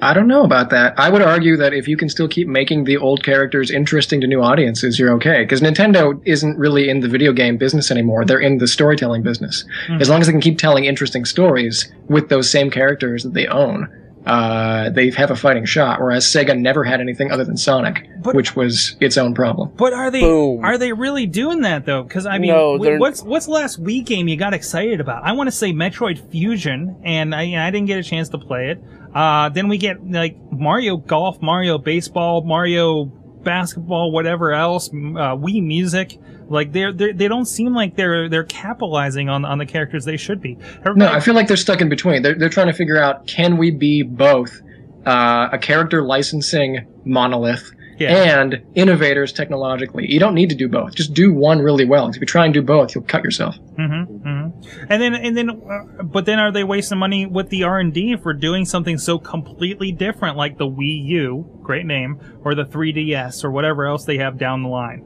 I don't know about that. I would argue that if you can still keep making the old characters interesting to new audiences, you're okay. Because Nintendo isn't really in the video game business anymore. They're in the storytelling business. As long as they can keep telling interesting stories with those same characters that they own, uh, they have a fighting shot. Whereas Sega never had anything other than Sonic, But- which was its own problem. But are they Boom. are they really doing that though? Because I mean, No, what's what's the last Wii game you got excited about? I want to say Metroid Fusion, and I, I didn't get a chance to play it. Uh, then we get like Mario Golf, Mario Baseball, Mario Basketball, whatever else, uh, Wii Music. Like they're, they're they don't seem like they're they're capitalizing on on the characters they should be. No, I feel like they're stuck in between. They're, they're trying to figure out can we be both uh, a character licensing monolith yeah. and innovators technologically? You don't need to do both. Just do one really well. If you try and do both, you'll cut yourself. Mm-hmm, mm-hmm. And then, and then, uh, but then, are they wasting money with the R and D for doing something so completely different, like the Wii U, great name, or the 3DS, or whatever else they have down the line?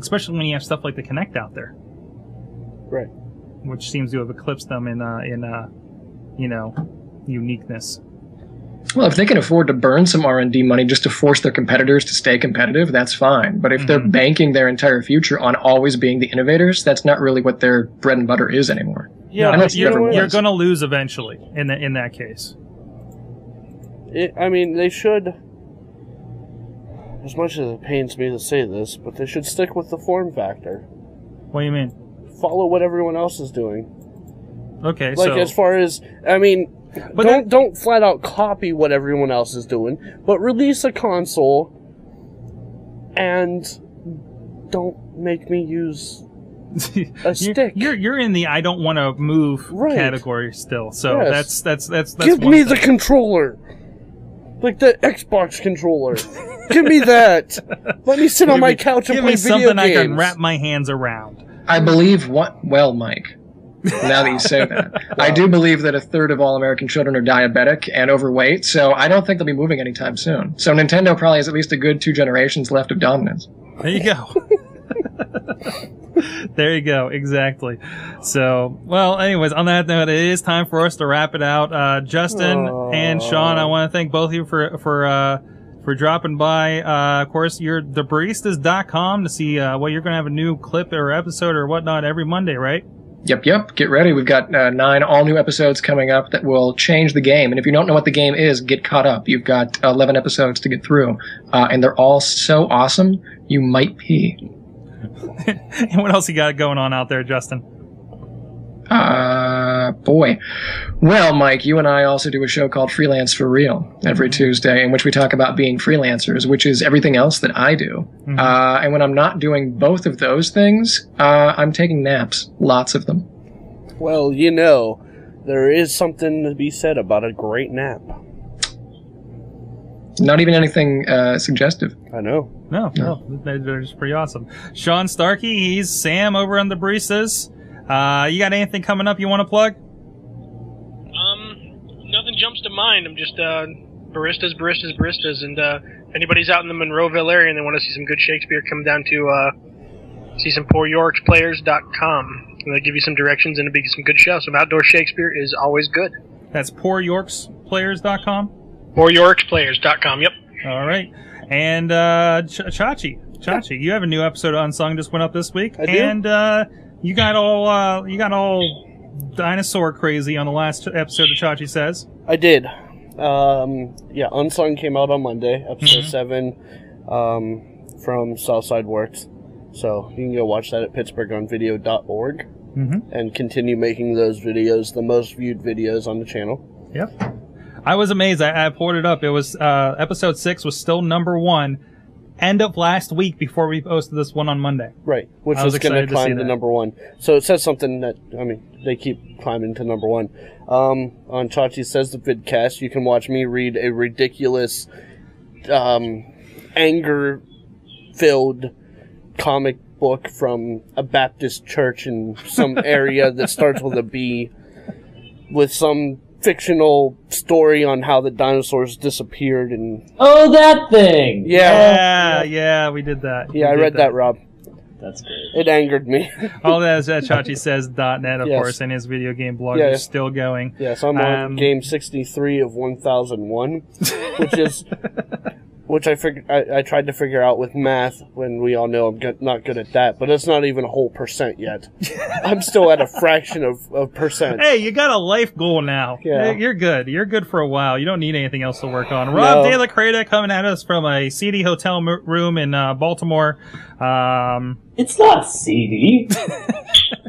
Especially when you have stuff like the Kinect out there, Right. which seems to have eclipsed them in, uh, in, uh, you know, uniqueness. Well, if they can afford to burn some R and D money just to force their competitors to stay competitive, that's fine. But if they're Mhm. banking their entire future on always being the innovators, that's not really what their bread and butter is anymore. Yeah, I know it's you're, you're going to lose eventually in the, in that case. It, I mean, they should. As much as it pains me to say this, but they should stick with the form factor. What do you mean? Follow what everyone else is doing. Okay, Like so as far as, I mean, But don't that- don't flat out copy what everyone else is doing, but release a console, and don't make me use <laughs> a stick. you're you're in the I don't want to move Right. category still. So Yes. that's that's that's that's Give one me the controller, like the Xbox controller. <laughs> Give me that. Let me sit on my me- couch and Give play me video something I can wrap my hands around. I believe what? Well, Mike. Now that you say that, I do believe that a third of all American children are diabetic and overweight. So I don't think they'll be moving anytime soon. So Nintendo probably has at least a good two generations left of dominance. There you go. <laughs> there you go. Exactly. So, well, anyways, on that note, it is time for us to wrap it out. Uh, Justin and Sean, I want to thank both of you for for uh, for dropping by. Uh, of course, you're thebaristas.com to see uh, well, you're going to have a new clip or episode or whatnot every Monday, right? Yep, yep. Get ready. We've got uh, nine all new episodes coming up that will change the game. And if you don't know what the game is, get caught up. You've got 11 episodes to get through. Uh, and they're all so awesome, you might pee. <laughs> and what else you got going on out there, Justin? Uh, boy. Well, Mike, you and I also do a show called Freelance for Real every Tuesday, in which we talk about being freelancers, which is everything else that I do. Mhm. Uh, and when I'm not doing both of those things, uh, I'm taking naps. Lots of them. Well, you know, there is something to be said about a great nap. Not even anything uh, suggestive. I know. No, no, they're they're just pretty awesome. Sean Starkey, he's Sam over on the Baristas. Uh, you got anything coming up you want to plug? Um, nothing jumps to mind. I'm just uh, baristas, baristas, baristas, and uh, if anybody's out in the Monroeville area and they want to see some good Shakespeare, come down to uh, see some pooryorksplayers.com. And they'll give you some directions and it'll be some good show. Some outdoor Shakespeare is always good. That's pooryorksplayers.com. Pooryorksplayers.com. Yep. All right. And uh, Ch- Chachi, Chachi, you have a new episode of Unsung just went up this week, I do. and uh, you got all uh, you got all dinosaur crazy on the last episode of Chachi says. I did. Um, yeah, Unsung came out on Monday, episode Mhm. 7, um, from Southside Works. So you can go watch that at pittsburghonvideo.org Mm-hmm. and continue making those videos the most viewed videos on the channel. Yep. I was amazed. I, I pulled it up. It was uh, episode six was still number one. End of last week before we posted this one on Monday. Right, which I was is going to to climb to number one. So it says something that I mean they keep climbing to number one. Um, on Chachi says the vidcast, you can watch me read a ridiculous, um, anger-filled comic book from a Baptist church in some area that starts with a B, with some fictional story on how the dinosaurs disappeared and Oh, that thing! yeah, Yeah, yeah, we did that. yeah, I We did read that, Rob. That's great. It angered me. <laughs> All that is at ChachiSays.net, of Yes. course, and his video game blog Yeah. is still going. Yes, I'm on Um, game 63 of 1001, which is <laughs> which I figured I, I tried to figure out with math when we all know I'm good, not good at that, but it's not even a whole percent yet. <laughs> I'm still at a fraction of, of percent. Hey, you got a life goal now. Yeah. You're good. You're good for a while. You don't need anything else to work on. Rob No. De La Creta coming at us from a seedy hotel m- room in uh, Baltimore. Um, It's not seedy. <laughs> it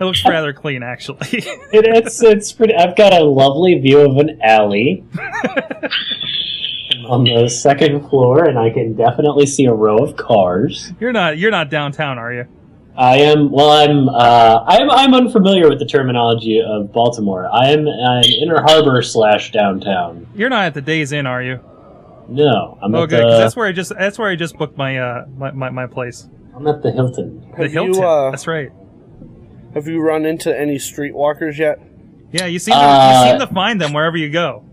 looks rather clean, actually. <laughs> It, it's it's pretty. I've got a lovely view of an alley. On the second floor, and I can definitely see a row of cars. You're not you're not downtown, are you? I am well. I'm uh, I'm I'm unfamiliar with the terminology of Baltimore. I am an inner harbor slash downtown. You're not at the Days Inn, are you? No, I'm Oh, at the that's where I just that's where I just booked my uh my, my, my place. I'm at the Hilton. The Have you, Hilton. uh, that's right. Have you run into any streetwalkers yet? Yeah, you seem to, uh, you seem to find them wherever you go.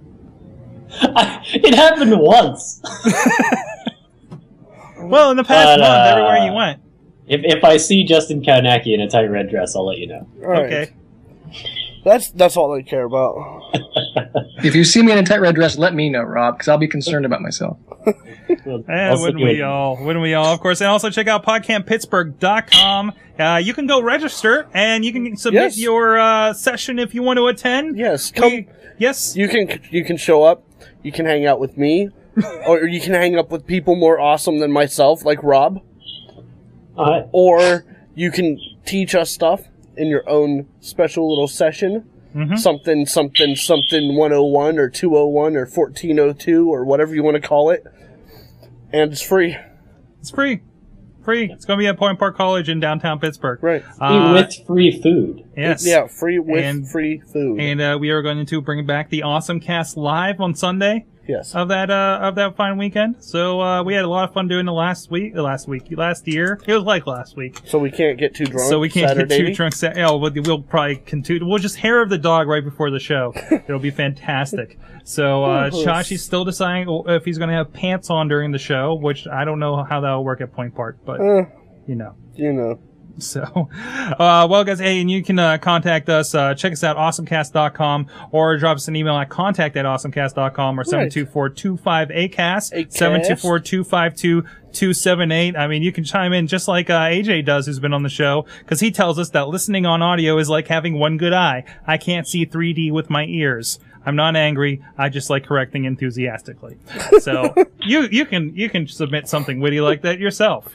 <laughs> it happened once. <laughs> Well, in the past But, month, uh, everywhere you went. If if I see Justin Kownacki in a tight red dress, I'll let you know. All right. Okay. That's that's all I care about. If you see me in a tight red dress, let me know, Rob, because I'll be concerned about myself. Well, And I'll wouldn't stick we all? Wouldn't we all? Of course. And also check out podcamppittsburgh.com. Uh, you can go register and you can submit Yes. your uh, session if you want to attend. Yes, come. We- yes. You can you can show up. You can hang out with me, <laughs> or you can hang up with people more awesome than myself, like Rob. Uh, Or you can teach us stuff in your own special little session. Mhm. Something something something 101 or 201 or 1402 or whatever you want to call it. And it's free. It's free. Free. It's going to be at Point Park College in downtown Pittsburgh. Right. Uh, with free food. yes. Yeah, free with And- free food. And uh, we are going to bring back the Awesome Cast live on Sunday yes. of that uh, of that fine weekend. So uh, we had a lot of fun doing the last week, the last week, last year. It was like last week. So we can't get too drunk. So we can't Saturday. get too drunk. Sa- oh, we'll, we'll probably continue. We'll just hair of the dog right before the show. <laughs> It'll be fantastic. So uh, Chachi's still deciding if he's going to have pants on during the show, which I don't know how that'll work at Point Park, but Uh, you know. you know. <laughs> So, uh, well, guys, hey, and you can uh, contact us. Uh, check us out, awesomecast.com, or drop us an email at contact at awesomecast.com or 724-25-ACAST, Acast. 724-252-278. I mean, you can chime in just like uh, AJ does, who's been on the show, because he tells us that listening on audio is like having one good eye. I can't see 3D with my ears. I'm not angry. I just like correcting enthusiastically. So <laughs> you you can you can submit something witty like that yourself,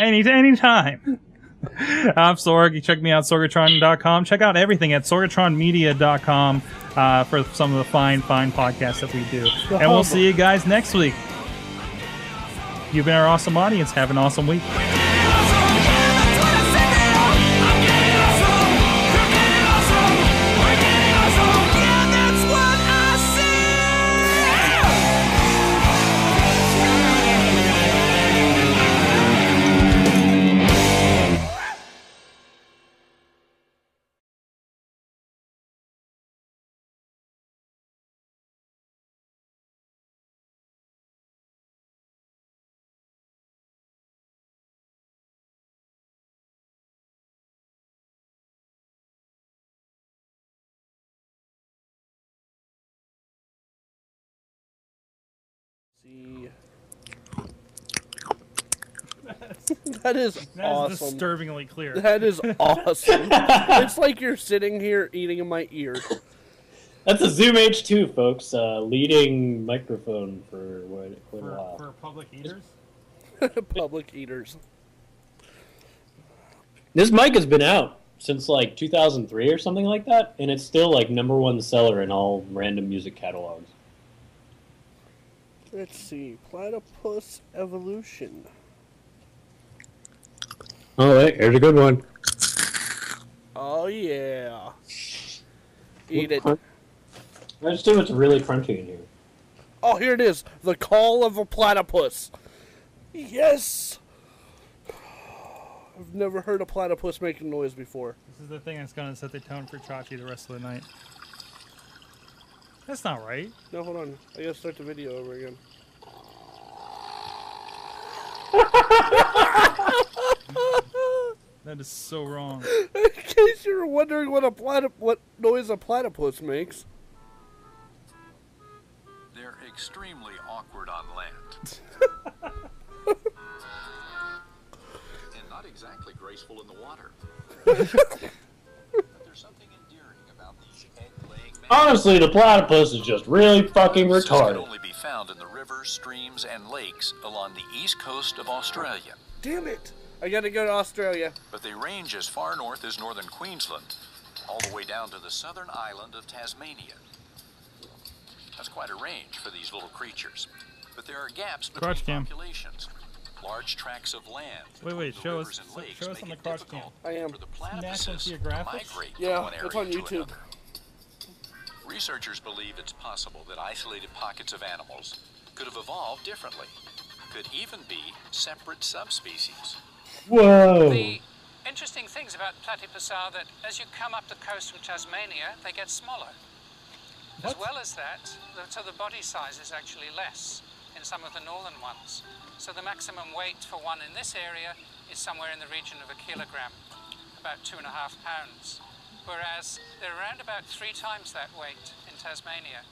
any anytime. <laughs> I'm Sorg. You check me out, sorgatron.com. Check out everything at sorgatronmedia.com uh, for some of the fine, fine podcasts that we do. And we'll see you guys next week. You've been our awesome audience. Have an awesome week. That is That is awesome. disturbingly clear. That is <laughs> awesome. it's like you're sitting here eating in my ear. That's a Zoom H2, folks. Uh, leading microphone for what, quite a For, while. for public eaters? <laughs> Public eaters. This mic has been out since like 2003 or something like that, and it's still like number one seller in all random music catalogs. Let's see. Platypus evolution. Oh, wait, here's a good one. Oh yeah. Eat it. I just do what's really crunchy in here. Oh, here it is. The call of a platypus. Yes. I've never heard a platypus making noise before. This is the thing that's going to set the tone for Chachi the rest of the night. That's not right. No, hold on. I gotta start the video over again. <laughs> That is so wrong. In case you were wondering what a platyp- what noise a platypus makes. They're extremely awkward on land. <laughs> and not exactly graceful in the water. <laughs> but there's something Honestly, the platypus is just really fucking This can retarded. only be found in the rivers, streams, and lakes along the east coast of Australia. Damn it! I gotta go to Australia. But they range as far north as northern Queensland, all the way down to the southern island of Tasmania. That's quite a range for these little creatures. But there are gaps between Crotch cam. populations. Large tracts of land. Wait, wait, show us- show us on the it crotch difficult I am. For the National platypuses to Geographic? migrate Yeah, from one it's area on to YouTube. another. Researchers believe it's possible that isolated pockets of animals could have evolved differently, could even be separate subspecies. Whoa! The interesting things about platypus are that as you come up the coast from Tasmania, they get smaller. As well as that, so the body size is actually less in some of the northern ones. So the maximum weight for one in this area is somewhere in the region of a kilogram, about two and a half pounds. Whereas they're around about three times that weight in Tasmania.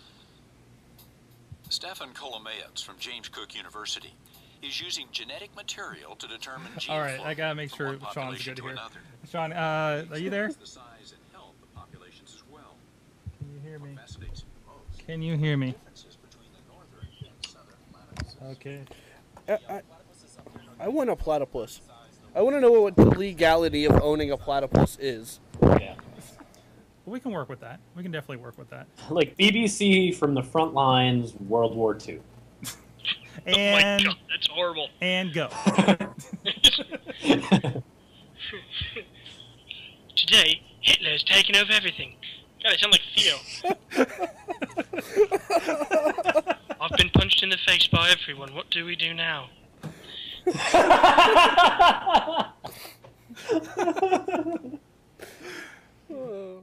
Stefan Kolomyjec from James Cook University is using genetic material to determine gene All right, flow I gotta make sure Sean's good here. another. Sean, uh, are you there? The size and health of populations as well. Can you hear me? Fascinates me most Can you hear me? differences between the northern and southern platypuses. Okay. I, I, I want a platypus. I want to know what the legality of owning a platypus is. Yeah. We can work with that. We can definitely work with that. Like BBC from the front lines, World War II. And oh my god, that's horrible. and go. Today, Hitler's taken over everything. God, I sound like Theo. I've been punched in the face by everyone. What do we do now? Oh.